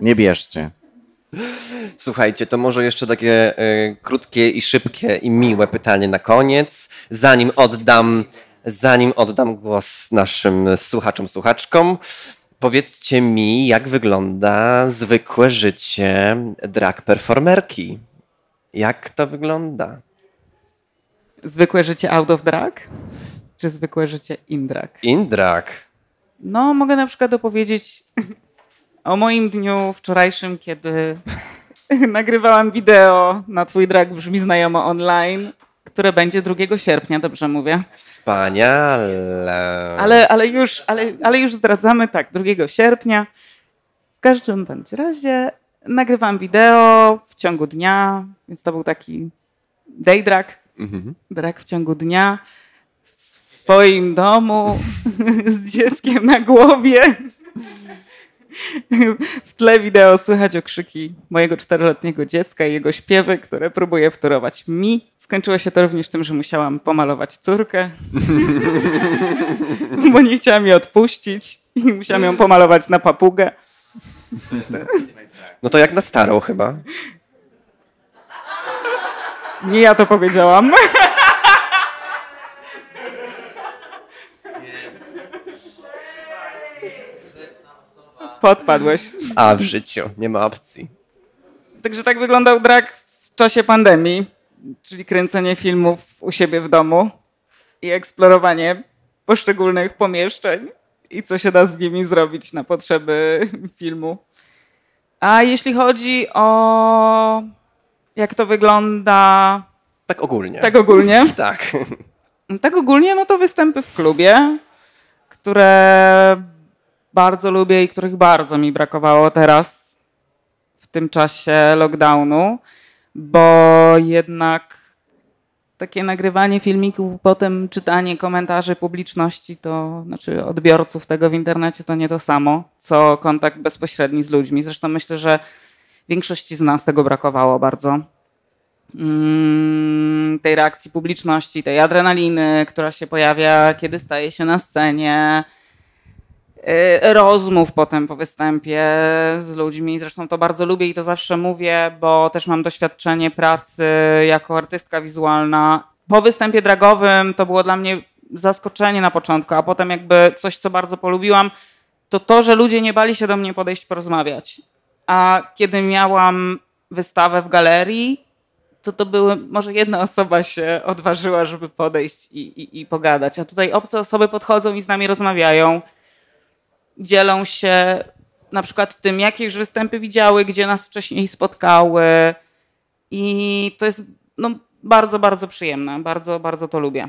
Nie bierzcie. Słuchajcie, to może jeszcze takie y, krótkie i szybkie i miłe pytanie na koniec, zanim oddam, zanim oddam głos naszym słuchaczom, słuchaczkom. Powiedzcie mi, jak wygląda zwykłe życie drag performerki? Jak to wygląda? Zwykłe życie out of drag? Czy zwykłe życie in drag? In drag. No, mogę na przykład opowiedzieć o moim dniu wczorajszym, kiedy nagrywałam wideo na Twój drag brzmi znajomo online, które będzie 2 sierpnia, dobrze mówię? Wspaniale. Ale, ale, już, ale, ale już zdradzamy, tak, 2 sierpnia. W każdym bądź razie nagrywam wideo w ciągu dnia, więc to był taki day drag, mhm. drag w ciągu dnia w swoim domu z dzieckiem na głowie. W tle wideo słychać okrzyki mojego czteroletniego dziecka i jego śpiewy, które próbuje wtórować mi. Skończyło się to również tym, że musiałam pomalować córkę, bo nie chciałam jej odpuścić i musiałam ją pomalować na papugę. No to jak na starą chyba. Nie ja to powiedziałam. Podpadłeś. A w życiu, nie ma opcji. Także tak wyglądał drag w czasie pandemii, czyli kręcenie filmów u siebie w domu i eksplorowanie poszczególnych pomieszczeń i co się da z nimi zrobić na potrzeby filmu. A jeśli chodzi o jak to wygląda. Tak ogólnie. Tak ogólnie. tak. Tak ogólnie, no to występy w klubie, które bardzo lubię i których bardzo mi brakowało teraz w tym czasie lockdownu, bo jednak takie nagrywanie filmików, potem czytanie komentarzy publiczności, to znaczy odbiorców tego w internecie, to nie to samo, co kontakt bezpośredni z ludźmi. Zresztą myślę, że większości z nas tego brakowało bardzo. Mm, tej reakcji publiczności, tej adrenaliny, która się pojawia, kiedy staje się na scenie, rozmów potem po występie z ludźmi. Zresztą to bardzo lubię i to zawsze mówię, bo też mam doświadczenie pracy jako artystka wizualna. Po występie dragowym to było dla mnie zaskoczenie na początku, a potem jakby coś, co bardzo polubiłam, to to, że ludzie nie bali się do mnie podejść porozmawiać. A kiedy miałam wystawę w galerii, to to były, może jedna osoba się odważyła, żeby podejść i, i, i pogadać. A tutaj obce osoby podchodzą i z nami rozmawiają, dzielą się na przykład tym, jakie już występy widziały, gdzie nas wcześniej spotkały. I to jest no, bardzo, bardzo przyjemne. Bardzo, bardzo to lubię.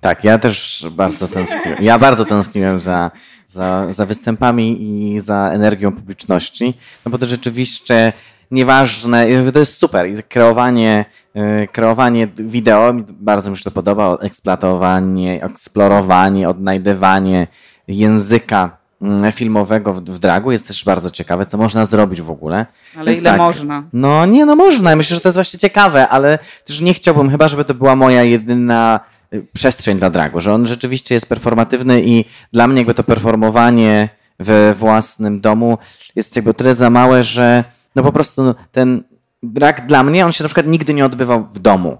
Tak, ja też bardzo tęskniłem. Ja bardzo tęskniłem za, za, za występami i za energią publiczności, no bo to rzeczywiście nieważne, to jest super. Kreowanie, e, kreowanie wideo, bardzo mi się to podoba, eksploatowanie, eksplorowanie, odnajdywanie języka filmowego w, w dragu jest też bardzo ciekawe, co można zrobić w ogóle. Ale ile tak, można? No nie, no można. Myślę, że to jest właśnie ciekawe, ale też nie chciałbym, chyba żeby to była moja jedyna Y, przestrzeń dla dragu, że on rzeczywiście jest performatywny i dla mnie jakby to performowanie we własnym domu jest jakby tyle za małe, że no po prostu ten drag dla mnie, on się na przykład nigdy nie odbywał w domu.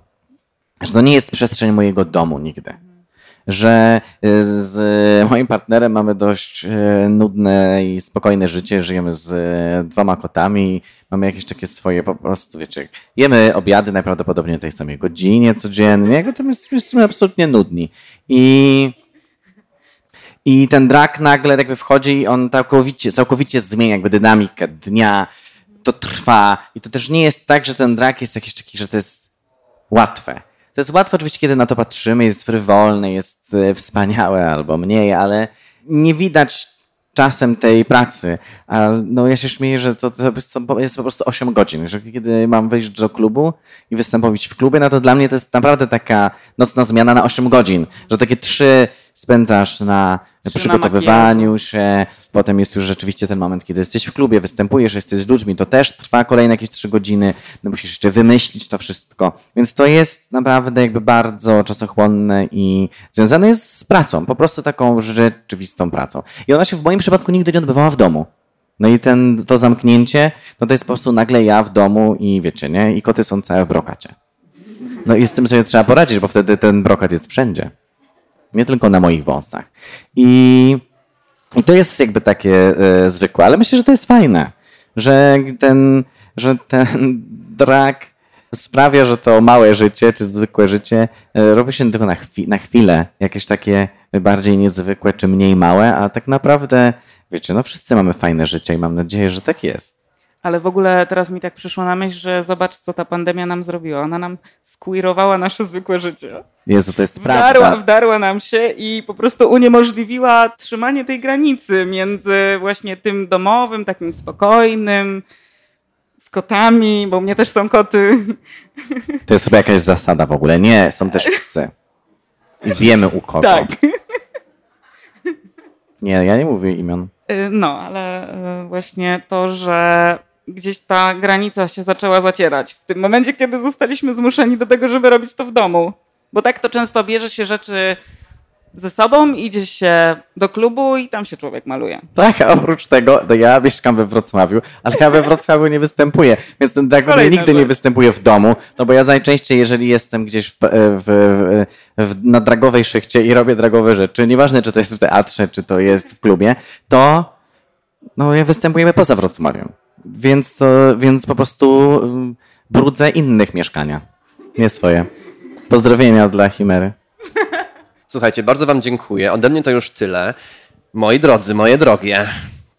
Że to nie jest przestrzeń mojego domu nigdy. Że y, z moim partnerem mamy dość y, nudne i spokojne życie. Żyjemy z y, dwoma kotami. Mamy jakieś takie swoje po prostu, wiecie, jemy obiady najprawdopodobniej o tej samej godzinie codziennie. To jesteśmy absolutnie nudni. I i ten drag nagle jakby wchodzi i on całkowicie, całkowicie zmienia jakby dynamikę dnia. To trwa. I to też nie jest tak, że ten drag jest jakiś taki, że to jest łatwe. To jest łatwe oczywiście, kiedy na to patrzymy, jest frywolne, jest e, wspaniałe albo mniej, ale nie widać czasem tej pracy. A no ja się śmieję, że to, to jest po prostu 8 godzin. Że kiedy mam wejść do klubu i występować w klubie, no to dla mnie to jest naprawdę taka nocna zmiana na 8 godzin. Że takie trzy spędzasz na przygotowywaniu się, potem jest już rzeczywiście ten moment, kiedy jesteś w klubie, występujesz, jesteś z ludźmi, to też trwa kolejne jakieś trzy godziny, no musisz jeszcze wymyślić to wszystko, więc to jest naprawdę jakby bardzo czasochłonne i związane jest z pracą, po prostu taką rzeczywistą pracą. I ona się w moim przypadku nigdy nie odbywała w domu. No i ten, to zamknięcie, no to jest po prostu nagle ja w domu i wiecie, nie? I koty są całe w brokacie. No i z tym sobie trzeba poradzić, bo wtedy ten brokat jest wszędzie nie tylko na moich wąsach. I, i to jest jakby takie e, zwykłe, ale myślę, że to jest fajne, że ten, że ten drag sprawia, że to małe życie, czy zwykłe życie e, robi się tylko na, chwi na chwilę, jakieś takie bardziej niezwykłe, czy mniej małe, a tak naprawdę, wiecie, no wszyscy mamy fajne życie i mam nadzieję, że tak jest. Ale w ogóle teraz mi tak przyszło na myśl, że zobacz, co ta pandemia nam zrobiła. Ona nam squeerowała nasze zwykłe życie. Jezu, to jest wdarła, prawda. Wdarła nam się i po prostu uniemożliwiła trzymanie tej granicy między właśnie tym domowym, takim spokojnym, z kotami, bo u mnie też są koty. To jest chyba jakaś zasada w ogóle. Nie, są też psy. I wiemy u kogo. Tak. Nie, ja nie mówię imion. Y, no, ale y, właśnie to, że gdzieś ta granica się zaczęła zacierać. W tym momencie, kiedy zostaliśmy zmuszeni do tego, żeby robić to w domu. Bo tak to często bierze się rzeczy ze sobą, idzie się do klubu i tam się człowiek maluje. Tak, a oprócz tego, no ja mieszkam we Wrocławiu, ale ja we Wrocławiu nie występuję, więc ten drag nigdy rzecz. nie występuje w domu, no bo ja najczęściej, jeżeli jestem gdzieś w, w, w, na dragowej szychcie i robię dragowe rzeczy, nieważne czy to jest w teatrze, czy to jest w klubie, to no, ja występujemy poza Wrocławiem. Więc, to, więc po prostu mm, brudzę innych mieszkania, nie swoje. Pozdrowienia dla Chimery. Słuchajcie, bardzo Wam dziękuję. Ode mnie to już tyle. Moi drodzy, moje drogie,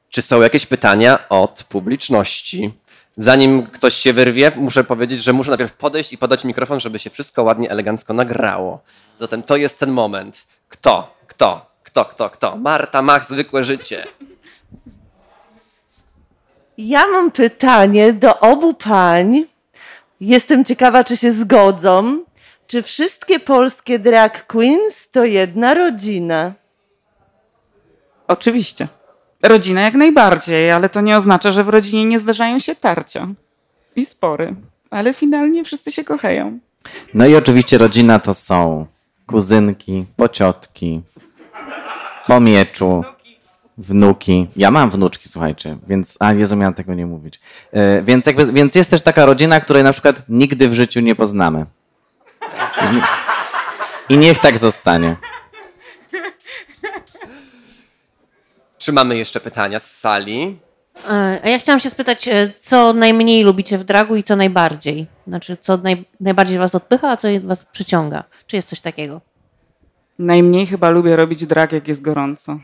czy są jakieś pytania od publiczności? Zanim ktoś się wyrwie, muszę powiedzieć, że muszę najpierw podejść i podać mikrofon, żeby się wszystko ładnie, elegancko nagrało. Zatem to jest ten moment. Kto? Kto? Kto? Kto? Kto? Marta Mach, zwykłe życie. Ja mam pytanie do obu pań. Jestem ciekawa, czy się zgodzą. Czy wszystkie polskie drag queens to jedna rodzina? Oczywiście. Rodzina jak najbardziej, ale to nie oznacza, że w rodzinie nie zdarzają się tarcia i spory. Ale finalnie wszyscy się kochają. No i oczywiście rodzina to są kuzynki, pociotki, po mieczu, wnuki. Ja mam wnuczki, słuchajcie, więc. A Jezu, miałem tego nie mówić. Yy, więc, jakby, więc jest też taka rodzina, której na przykład nigdy w życiu nie poznamy. I niech tak zostanie. Czy mamy jeszcze pytania z sali? E, a ja chciałam się spytać, e, co najmniej lubicie w dragu i co najbardziej? Znaczy, co naj, najbardziej was odpycha, a co was przyciąga? Czy jest coś takiego? Najmniej chyba lubię robić drag, jak jest gorąco.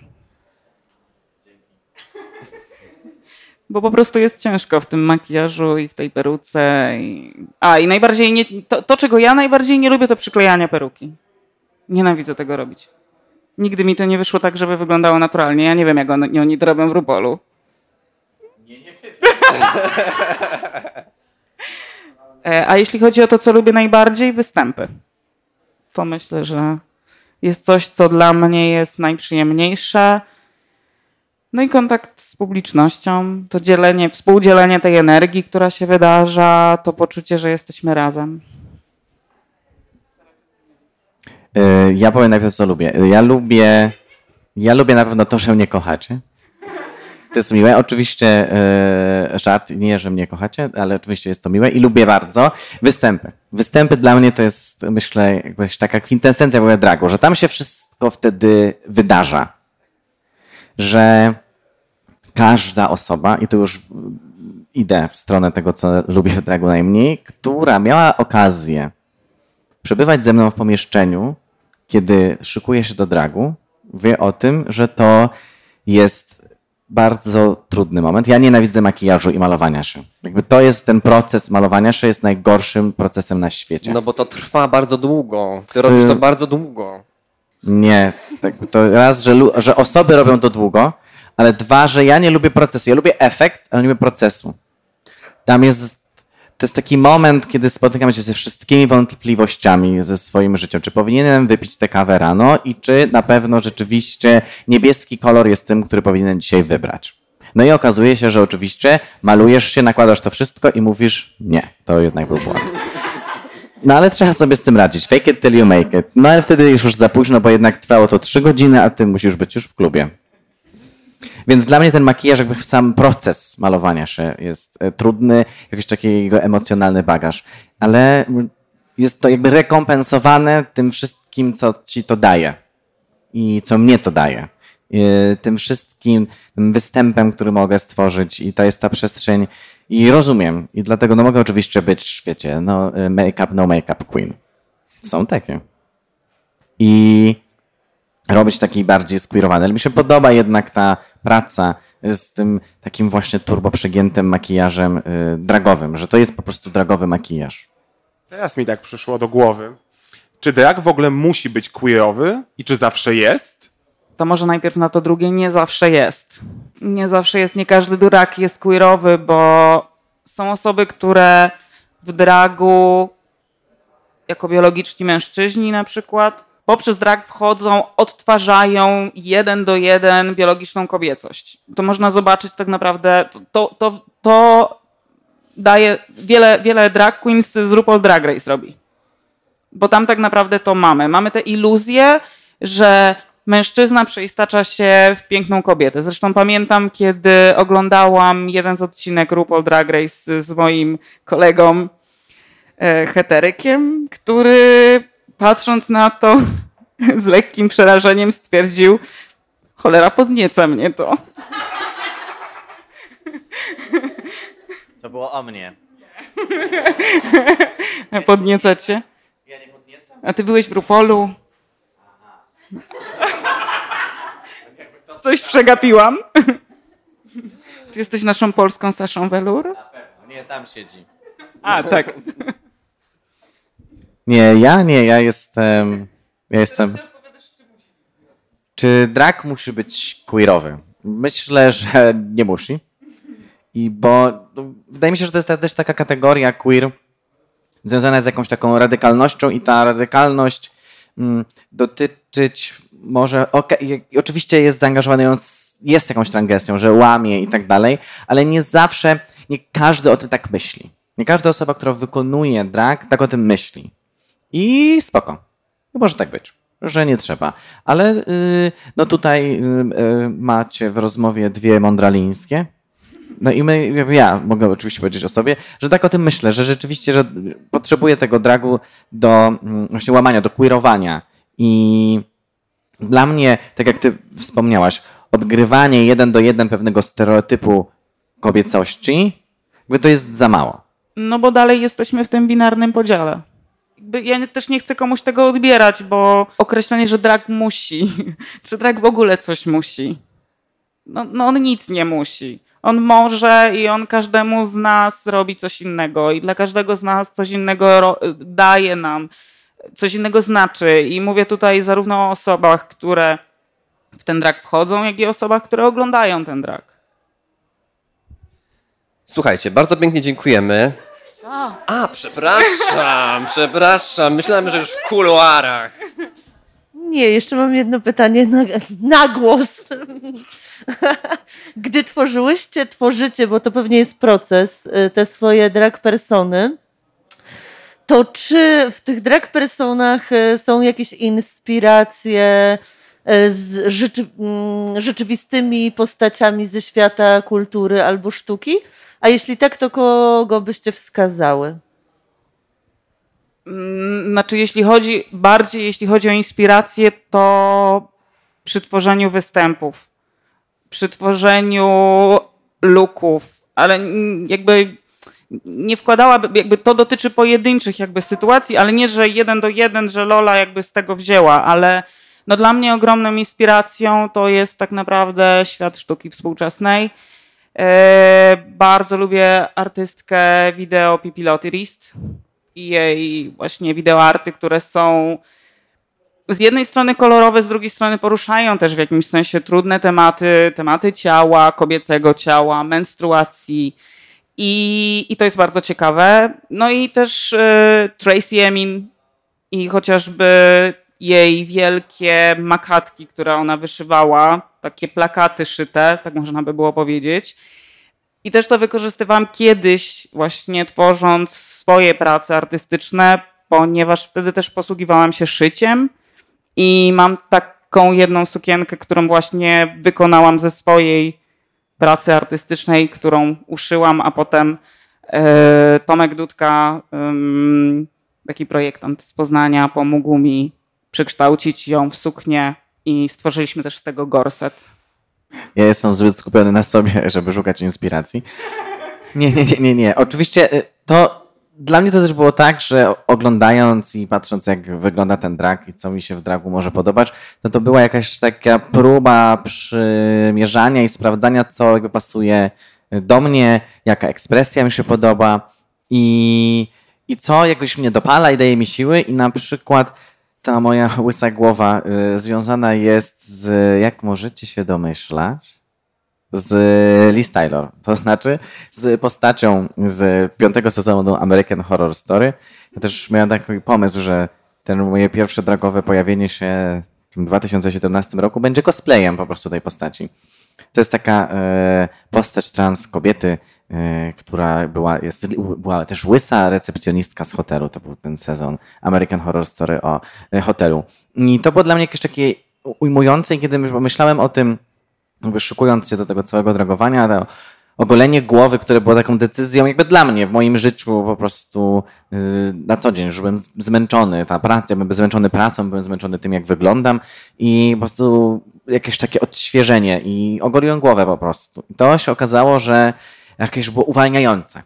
Bo po prostu jest ciężko w tym makijażu i w tej peruce. I... A i najbardziej nie, to, to, czego ja najbardziej nie lubię, to przyklejania peruki. Nienawidzę tego robić. Nigdy mi to nie wyszło tak, żeby wyglądało naturalnie. Ja nie wiem, jak oni, oni to robią w Rupolu. Nie, nie e, A jeśli chodzi o to, co lubię najbardziej, występy. To myślę, że jest coś, co dla mnie jest najprzyjemniejsze no i kontakt z publicznością, to dzielenie, współdzielenie tej energii, która się wydarza, to poczucie, że jesteśmy razem. E, ja powiem najpierw, co lubię. Ja lubię, ja lubię na pewno to, że mnie kochacie. To jest miłe. Oczywiście żart, nie, że mnie kochacie, ale oczywiście jest to miłe i lubię bardzo. Występy. Występy dla mnie to jest, myślę, jakaś taka kwintesencja w ogóle dragu, że tam się wszystko wtedy wydarza. Że każda osoba, i tu już idę w stronę tego, co lubię w dragu najmniej, która miała okazję przebywać ze mną w pomieszczeniu, kiedy szykuję się do dragu, wie o tym, że to jest bardzo trudny moment. Ja nienawidzę makijażu i malowania się. Jakby to jest ten proces malowania się jest najgorszym procesem na świecie. No bo to trwa bardzo długo. Ty robisz to bardzo długo. Nie. Tak, to raz, że, że osoby robią to długo, ale dwa, że ja nie lubię procesu. Ja lubię efekt, ale nie lubię procesu. Tam jest, to jest taki moment, kiedy spotykam się ze wszystkimi wątpliwościami ze swoim życiem. Czy powinienem wypić tę kawę rano i czy na pewno rzeczywiście niebieski kolor jest tym, który powinienem dzisiaj wybrać. No i okazuje się, że oczywiście malujesz się, nakładasz to wszystko i mówisz nie, to jednak był błąd. No ale trzeba sobie z tym radzić. Fake it till you make it. No ale wtedy jest już za późno, bo jednak trwało to trzy godziny, a ty musisz być już w klubie. Więc dla mnie ten makijaż, jakby sam proces malowania się jest e, trudny, jakiś taki jego emocjonalny bagaż, ale jest to jakby rekompensowane tym wszystkim, co ci to daje i co mnie to daje. E, Tym wszystkim, tym występem, który mogę stworzyć i to jest ta przestrzeń i rozumiem i dlatego no mogę oczywiście być, wiecie, no e, make-up, no make-up queen. Są takie. I robić taki bardziej squeerowany. Ale mi się podoba jednak ta praca z tym takim właśnie turbo przegiętym makijażem y, dragowym, że to jest po prostu dragowy makijaż. Teraz mi tak przyszło do głowy. Czy drag w ogóle musi być queerowy i czy zawsze jest? To może najpierw na to drugie, nie zawsze jest. Nie zawsze jest, nie każdy drag jest queerowy, bo są osoby, które w dragu, jako biologiczni mężczyźni na przykład, poprzez drag wchodzą, odtwarzają jeden do jeden biologiczną kobiecość. To można zobaczyć tak naprawdę, to, to, to, daje, wiele, wiele drag queens z RuPaul Drag Race robi. Bo tam tak naprawdę to mamy. Mamy tę iluzję, że mężczyzna przeistacza się w piękną kobietę. Zresztą pamiętam, kiedy oglądałam jeden z odcinek RuPaul Drag Race z moim kolegą e, heterykiem, który patrząc na to z lekkim przerażeniem stwierdził, cholera podnieca mnie to. To było o mnie. Podnieca cię? Ja nie podniecam? A ty byłeś w Rupolu? Coś przegapiłam. Ty jesteś naszą polską Saszą Welur? Nie, tam siedzi. A, tak. Nie, ja nie, ja jestem. Ja jestem. Czy drag musi być queerowy? Myślę, że nie musi. I bo no, wydaje mi się, że to jest też taka kategoria queer związana z jakąś taką radykalnością i ta radykalność mm, dotyczyć może, i oczywiście jest zaangażowany, on jest jakąś transgresją, że łamie i tak dalej, ale nie zawsze, nie każdy o tym tak myśli. Nie każda osoba, która wykonuje drag, tak o tym myśli. I spoko. Może tak być, że nie trzeba. Ale y, no tutaj y, y, macie w rozmowie dwie mądralińskie. No i my, ja mogę oczywiście powiedzieć o sobie, że tak o tym myślę, że rzeczywiście, że potrzebuję tego dragu do mm, właśnie łamania, do queerowania. I dla mnie, tak jak ty wspomniałaś, odgrywanie jeden do jeden pewnego stereotypu kobiecości, jakby to jest za mało. No bo dalej jesteśmy w tym binarnym podziale. Ja też nie chcę komuś tego odbierać, bo określenie, że drag musi, czy drag w ogóle coś musi. No, no on nic nie musi. On może i on każdemu z nas robi coś innego i dla każdego z nas coś innego daje nam, coś innego znaczy. I mówię tutaj zarówno o osobach, które w ten drag wchodzą, jak i osobach, które oglądają ten drag. Słuchajcie, bardzo pięknie dziękujemy. A, przepraszam, przepraszam. Myślałem, że już w kuluarach. Nie, jeszcze mam jedno pytanie na, na głos. Gdy tworzyłyście, tworzycie, bo to pewnie jest proces, y, te swoje drag persony, to czy w tych drag personach y, są jakieś inspiracje e, z rzeczy, mm, rzeczywistymi postaciami ze świata kultury albo sztuki? A jeśli tak, to kogo byście wskazały? Mm, Znaczy, jeśli chodzi bardziej, jeśli chodzi o inspirację, to przy tworzeniu występów, przy tworzeniu looków, ale jakby nie wkładałabym, jakby to dotyczy pojedynczych jakby sytuacji, ale nie, że jeden do jeden, że Lola jakby z tego wzięła, ale no dla mnie ogromną inspiracją to jest tak naprawdę świat sztuki współczesnej. E, bardzo lubię artystkę wideo Pipi Lotyrist i jej właśnie wideoarty, które są z jednej strony kolorowe, z drugiej strony poruszają też w jakimś sensie trudne tematy, tematy ciała, kobiecego ciała, menstruacji. I, i to jest bardzo ciekawe. No i też e, Tracy Emin i chociażby jej wielkie makatki, które ona wyszywała, takie plakaty szyte, tak można by było powiedzieć. I też to wykorzystywałam kiedyś, właśnie tworząc swoje prace artystyczne, ponieważ wtedy też posługiwałam się szyciem i mam taką jedną sukienkę, którą właśnie wykonałam ze swojej pracy artystycznej, którą uszyłam, a potem e, Tomek Dudka, taki projektant z Poznania, pomógł mi przekształcić ją w suknię i stworzyliśmy też z tego gorset. Ja jestem zbyt skupiony na sobie, żeby szukać inspiracji. Nie, nie, nie, nie, nie. Oczywiście y, to dla mnie to też było tak, że oglądając i patrząc, jak wygląda ten drag i co mi się w dragu może podobać, no to była jakaś taka próba przymierzania i sprawdzania, co jakby pasuje do mnie, jaka ekspresja mi się podoba i, i co jakoś mnie dopala i daje mi siły. I na przykład ta moja łysa głowa y, związana jest z, jak możecie się domyślać, z Liz Taylor. To znaczy z postacią z piątego sezonu American Horror Story. Ja też miałem taki pomysł, że ten moje pierwsze dragowe pojawienie się w 2017 roku będzie cosplayem po prostu tej postaci. To jest taka e, postać trans kobiety, e, która była, jest, była też łysa recepcjonistka z hotelu. To był ten sezon American Horror Story o e, hotelu. I to było dla mnie jakieś takie ujmujące, kiedy myślałem o tym, jakby szykując się do tego całego dragowania, to ogolenie głowy, które było taką decyzją jakby dla mnie w moim życiu po prostu yy, na co dzień, że byłem zmęczony, ta praca, byłem zmęczony pracą, byłem zmęczony tym, jak wyglądam i po prostu jakieś takie odświeżenie i ogoliłem głowę po prostu. I to się okazało, że jakieś było uwalniające.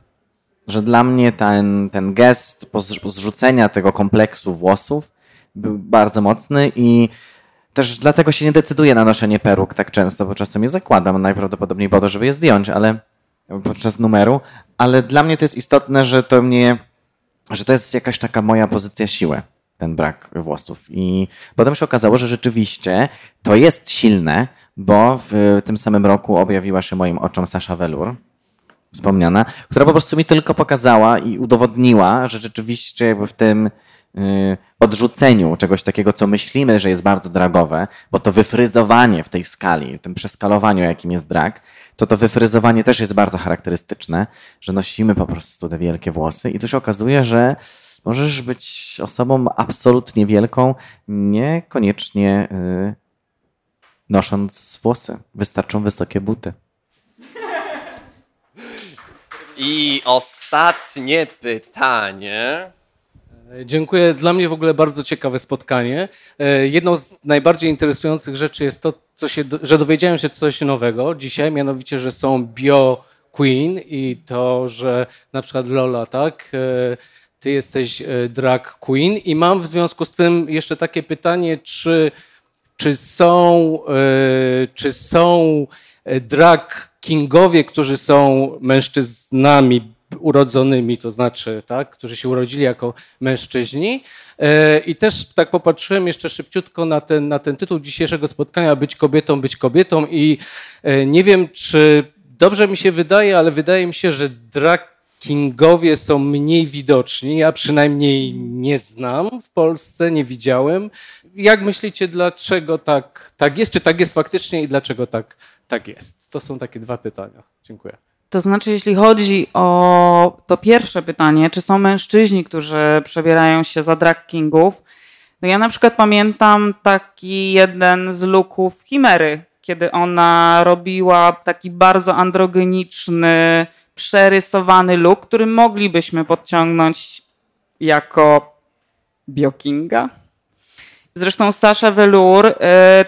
Że dla mnie ten, ten gest zrzucenia tego kompleksu włosów był bardzo mocny i też dlatego się nie decyduję na noszenie peruk tak często, bo czasem je zakładam najprawdopodobniej po to, żeby je zdjąć, ale podczas numeru, ale dla mnie to jest istotne, że to mnie, że to jest jakaś taka moja pozycja siły, ten brak włosów. I potem się okazało, że rzeczywiście to jest silne, bo w tym samym roku objawiła się moim oczom Sasha Velour, wspomniana, która po prostu mi tylko pokazała i udowodniła, że rzeczywiście w tym odrzuceniu czegoś takiego, co myślimy, że jest bardzo dragowe, bo to wyfryzowanie w tej skali, w tym przeskalowaniu, jakim jest drag, to to wyfryzowanie też jest bardzo charakterystyczne, że nosimy po prostu te wielkie włosy i tu się okazuje, że możesz być osobą absolutnie wielką, niekoniecznie yy, nosząc włosy. Wystarczą wysokie buty. I ostatnie pytanie. Dziękuję. Dla mnie w ogóle bardzo ciekawe spotkanie. E, jedną z najbardziej interesujących rzeczy jest to, co się, że dowiedziałem się coś nowego dzisiaj, mianowicie, że są bio queen i to, że na przykład Lola, tak, e, ty jesteś e, drag queen i mam w związku z tym jeszcze takie pytanie, czy, czy są, czy są drag kingowie, którzy są mężczyznami urodzonymi, to znaczy, tak, którzy się urodzili jako mężczyźni. E, I też tak popatrzyłem jeszcze szybciutko na ten, na ten tytuł dzisiejszego spotkania, być kobietą, być kobietą i e, nie wiem, czy dobrze mi się wydaje, ale wydaje mi się, że drag kingowie są mniej widoczni. Ja przynajmniej nie znam w Polsce, nie widziałem. Jak myślicie, dlaczego tak, tak jest? Czy tak jest faktycznie i dlaczego tak, tak jest? To są takie dwa pytania. Dziękuję. To znaczy, jeśli chodzi o to pierwsze pytanie, czy są mężczyźni, którzy przebierają się za drag kingów, No ja na przykład pamiętam taki jeden z looków Chimery, kiedy ona robiła taki bardzo androgeniczny, przerysowany look, który moglibyśmy podciągnąć jako Biokinga. Zresztą Sasha Velour y,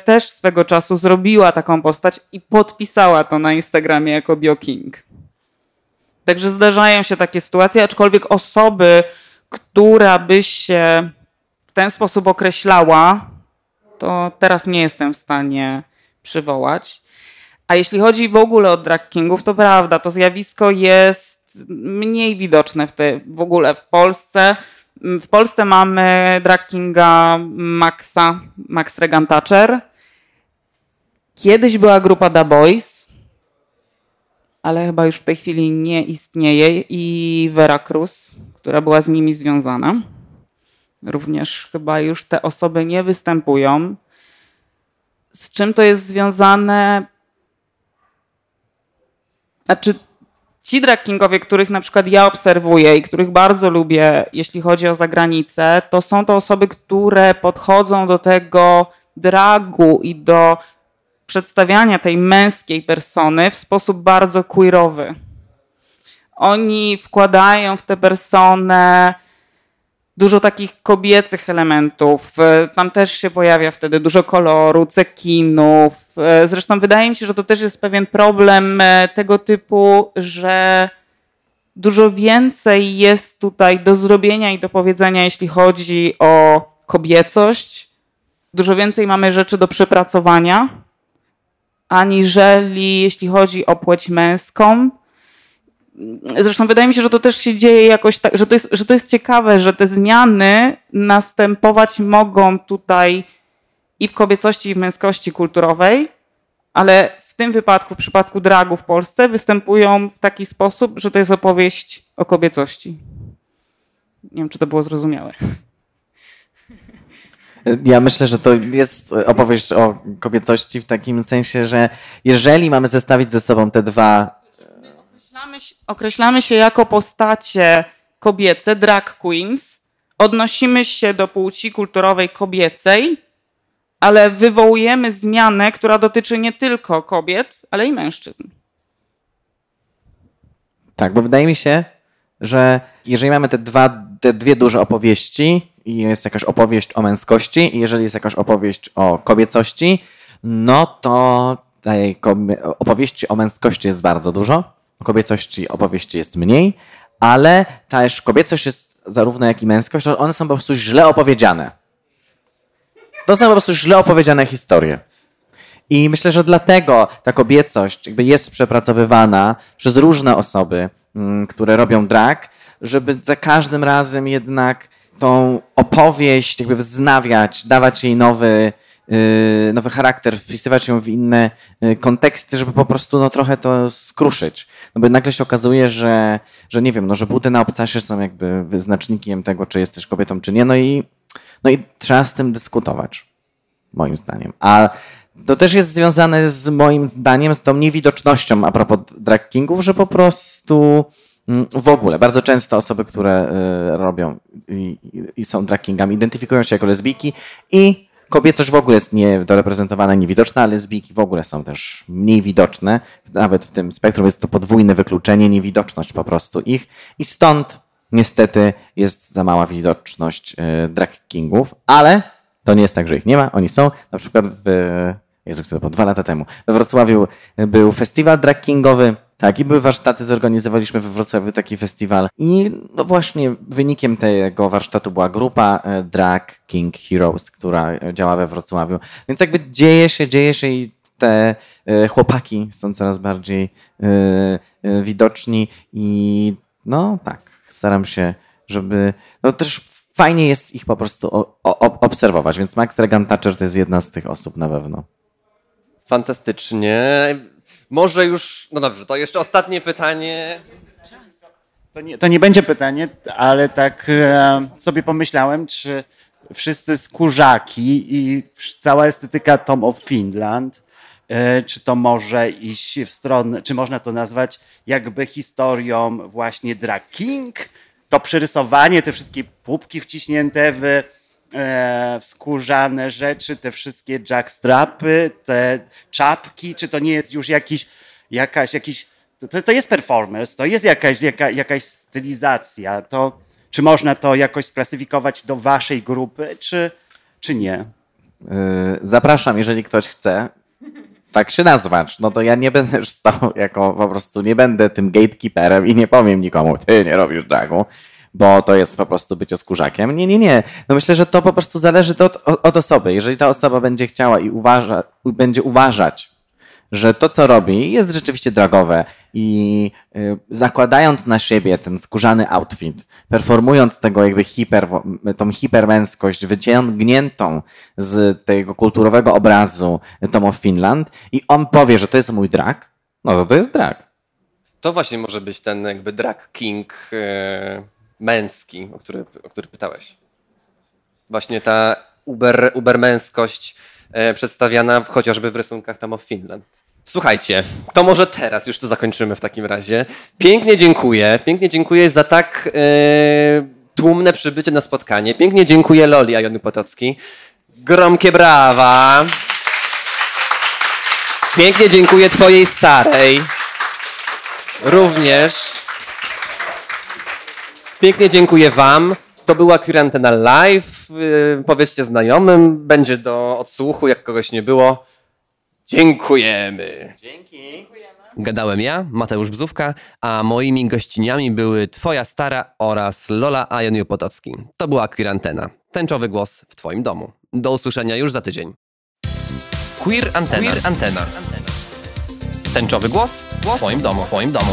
też swego czasu zrobiła taką postać i podpisała to na Instagramie jako Bioking. Także zdarzają się takie sytuacje, aczkolwiek osoby, która by się w ten sposób określała, to teraz nie jestem w stanie przywołać. A jeśli chodzi w ogóle o drag kingów, to prawda, to zjawisko jest mniej widoczne w, te, w ogóle w Polsce. W Polsce mamy drag kinga Maxa, Max Regan Thatcher. Kiedyś była grupa Da Boys, ale chyba już w tej chwili nie istnieje i Vera Cruz, która była z nimi związana. Również chyba już te osoby nie występują. Z czym to jest związane? Znaczy, ci drag kingowie, których na przykład ja obserwuję i których bardzo lubię, jeśli chodzi o zagranicę, to są to osoby, które podchodzą do tego dragu i do przedstawiania tej męskiej persony w sposób bardzo queerowy. Oni wkładają w tę personę dużo takich kobiecych elementów. E, Tam też się pojawia wtedy dużo koloru, cekinów. E, Zresztą wydaje mi się, że to też jest pewien problem e, tego typu, że dużo więcej jest tutaj do zrobienia i do powiedzenia, jeśli chodzi o kobiecość. Dużo więcej mamy rzeczy do przepracowania, aniżeli jeśli chodzi o płeć męską. Zresztą wydaje mi się, że to też się dzieje jakoś tak, że to jest, że to jest ciekawe, że te zmiany następować mogą tutaj i w kobiecości, i w męskości kulturowej, ale w tym wypadku, w przypadku dragu w Polsce, występują w taki sposób, że to jest opowieść o kobiecości. Nie wiem, czy to było zrozumiałe. Ja myślę, że to jest opowieść o kobiecości w takim sensie, że jeżeli mamy zestawić ze sobą te dwa Określamy się, określamy się jako postacie kobiece, drag queens. Odnosimy się do płci kulturowej kobiecej, ale wywołujemy zmianę, która dotyczy nie tylko kobiet, ale i mężczyzn. Tak, bo wydaje mi się, że jeżeli mamy te, dwa, te dwie duże opowieści i jest jakaś opowieść o męskości i jeżeli jest jakaś opowieść o kobiecości, no to tej opowieści o męskości jest bardzo dużo, o kobiecości opowieści jest mniej, ale też kobiecość jest zarówno jak i męskość, one są po prostu źle opowiedziane. To są po prostu źle opowiedziane historie. I myślę, że dlatego ta kobiecość jakby jest przepracowywana przez różne osoby, mm, które robią drag, żeby za każdym razem jednak tą opowieść jakby wznawiać, dawać jej nowy, yy, nowy charakter, wpisywać ją w inne yy, konteksty, żeby po prostu no, trochę to skruszyć. No bo nagle się okazuje, że, że nie wiem, no, że buty na obcasie są jakby wyznacznikiem tego, czy jesteś kobietą, czy nie, no i, no i trzeba z tym dyskutować, moim zdaniem. A to też jest związane z moim zdaniem z tą niewidocznością a propos drag kingów, że po prostu w ogóle bardzo często osoby, które y, robią i, i są drag kingami, identyfikują się jako lesbijki i kobiecość w ogóle jest niedoreprezentowana, niewidoczna, a lesbijki w ogóle są też mniej widoczne. Nawet w tym spektrum jest to podwójne wykluczenie, niewidoczność po prostu ich i stąd niestety jest za mała widoczność y, drag kingów, ale to nie jest tak, że ich nie ma, oni są. Na przykład w Jezu, to było dwa lata temu. We Wrocławiu był festiwal drag kingowy. Tak, i były warsztaty, zorganizowaliśmy we Wrocławiu taki festiwal. I no właśnie wynikiem tego warsztatu była grupa e, Drag King Heroes, która działa we Wrocławiu. Więc jakby dzieje się, dzieje się i te e, chłopaki są coraz bardziej e, widoczni i no tak, staram się, żeby no też fajnie jest ich po prostu obserwować, więc Max Regan Thatcher to jest jedna z tych osób na pewno. Fantastycznie. Może już, no dobrze, to jeszcze ostatnie pytanie. To nie, to nie będzie pytanie, ale tak e, sobie pomyślałem, czy wszyscy skórzaki i cała estetyka Tom of Finland, e, czy to może iść w stronę, czy można to nazwać jakby historią właśnie drag king? To przerysowanie, te wszystkie pupki wciśnięte w e, skórzane rzeczy, te wszystkie jackstrapy, te czapki, czy to nie jest już jakiś, jakaś, jakiś, to, to jest performance, to jest jakaś, jaka, jakaś stylizacja, to czy można to jakoś sklasyfikować do waszej grupy, czy, czy nie? Yy, zapraszam, jeżeli ktoś chce. Tak się nazwać, no to ja nie będę już stał jako po prostu, nie będę tym gatekeeperem i nie powiem nikomu, ty nie robisz dragu, bo to jest po prostu bycie skórzakiem. Nie, nie, nie. No myślę, że to po prostu zależy od, od osoby. Jeżeli ta osoba będzie chciała i uważa, będzie uważać, że to, co robi, jest rzeczywiście drogowe i y, zakładając na siebie ten skórzany outfit, performując tego jakby hiper, tą hipermęskość wyciągniętą z tego kulturowego obrazu Tom of Finland i on powie, że to jest mój drag, no to to jest drag. To właśnie może być ten jakby drag king e, męski, o który, o który pytałeś. Właśnie ta uber, ubermęskość e, przedstawiana w, chociażby w rysunkach tam of Finland. Słuchajcie, to może teraz już to zakończymy w takim razie. Pięknie dziękuję, pięknie dziękuję za tak e, tłumne przybycie na spotkanie. Pięknie dziękuję Loli Ajony Potocki. Gromkie brawa. Pięknie dziękuję twojej starej. Również. Pięknie dziękuję wam. To była Curantena Live. Yy, powiedzcie znajomym, będzie do odsłuchu, jak kogoś nie było. Dziękujemy. Dzięki. Gadałem ja, Mateusz Bzówka, a moimi gościniami były Twoja stara oraz Lola Ajoniu Potocki. To była Queerantena. Tęczowy głos w Twoim domu. Do usłyszenia już za tydzień. Queer Antena. Queer Antena. Tęczowy głos w Twoim domu. W twoim domu.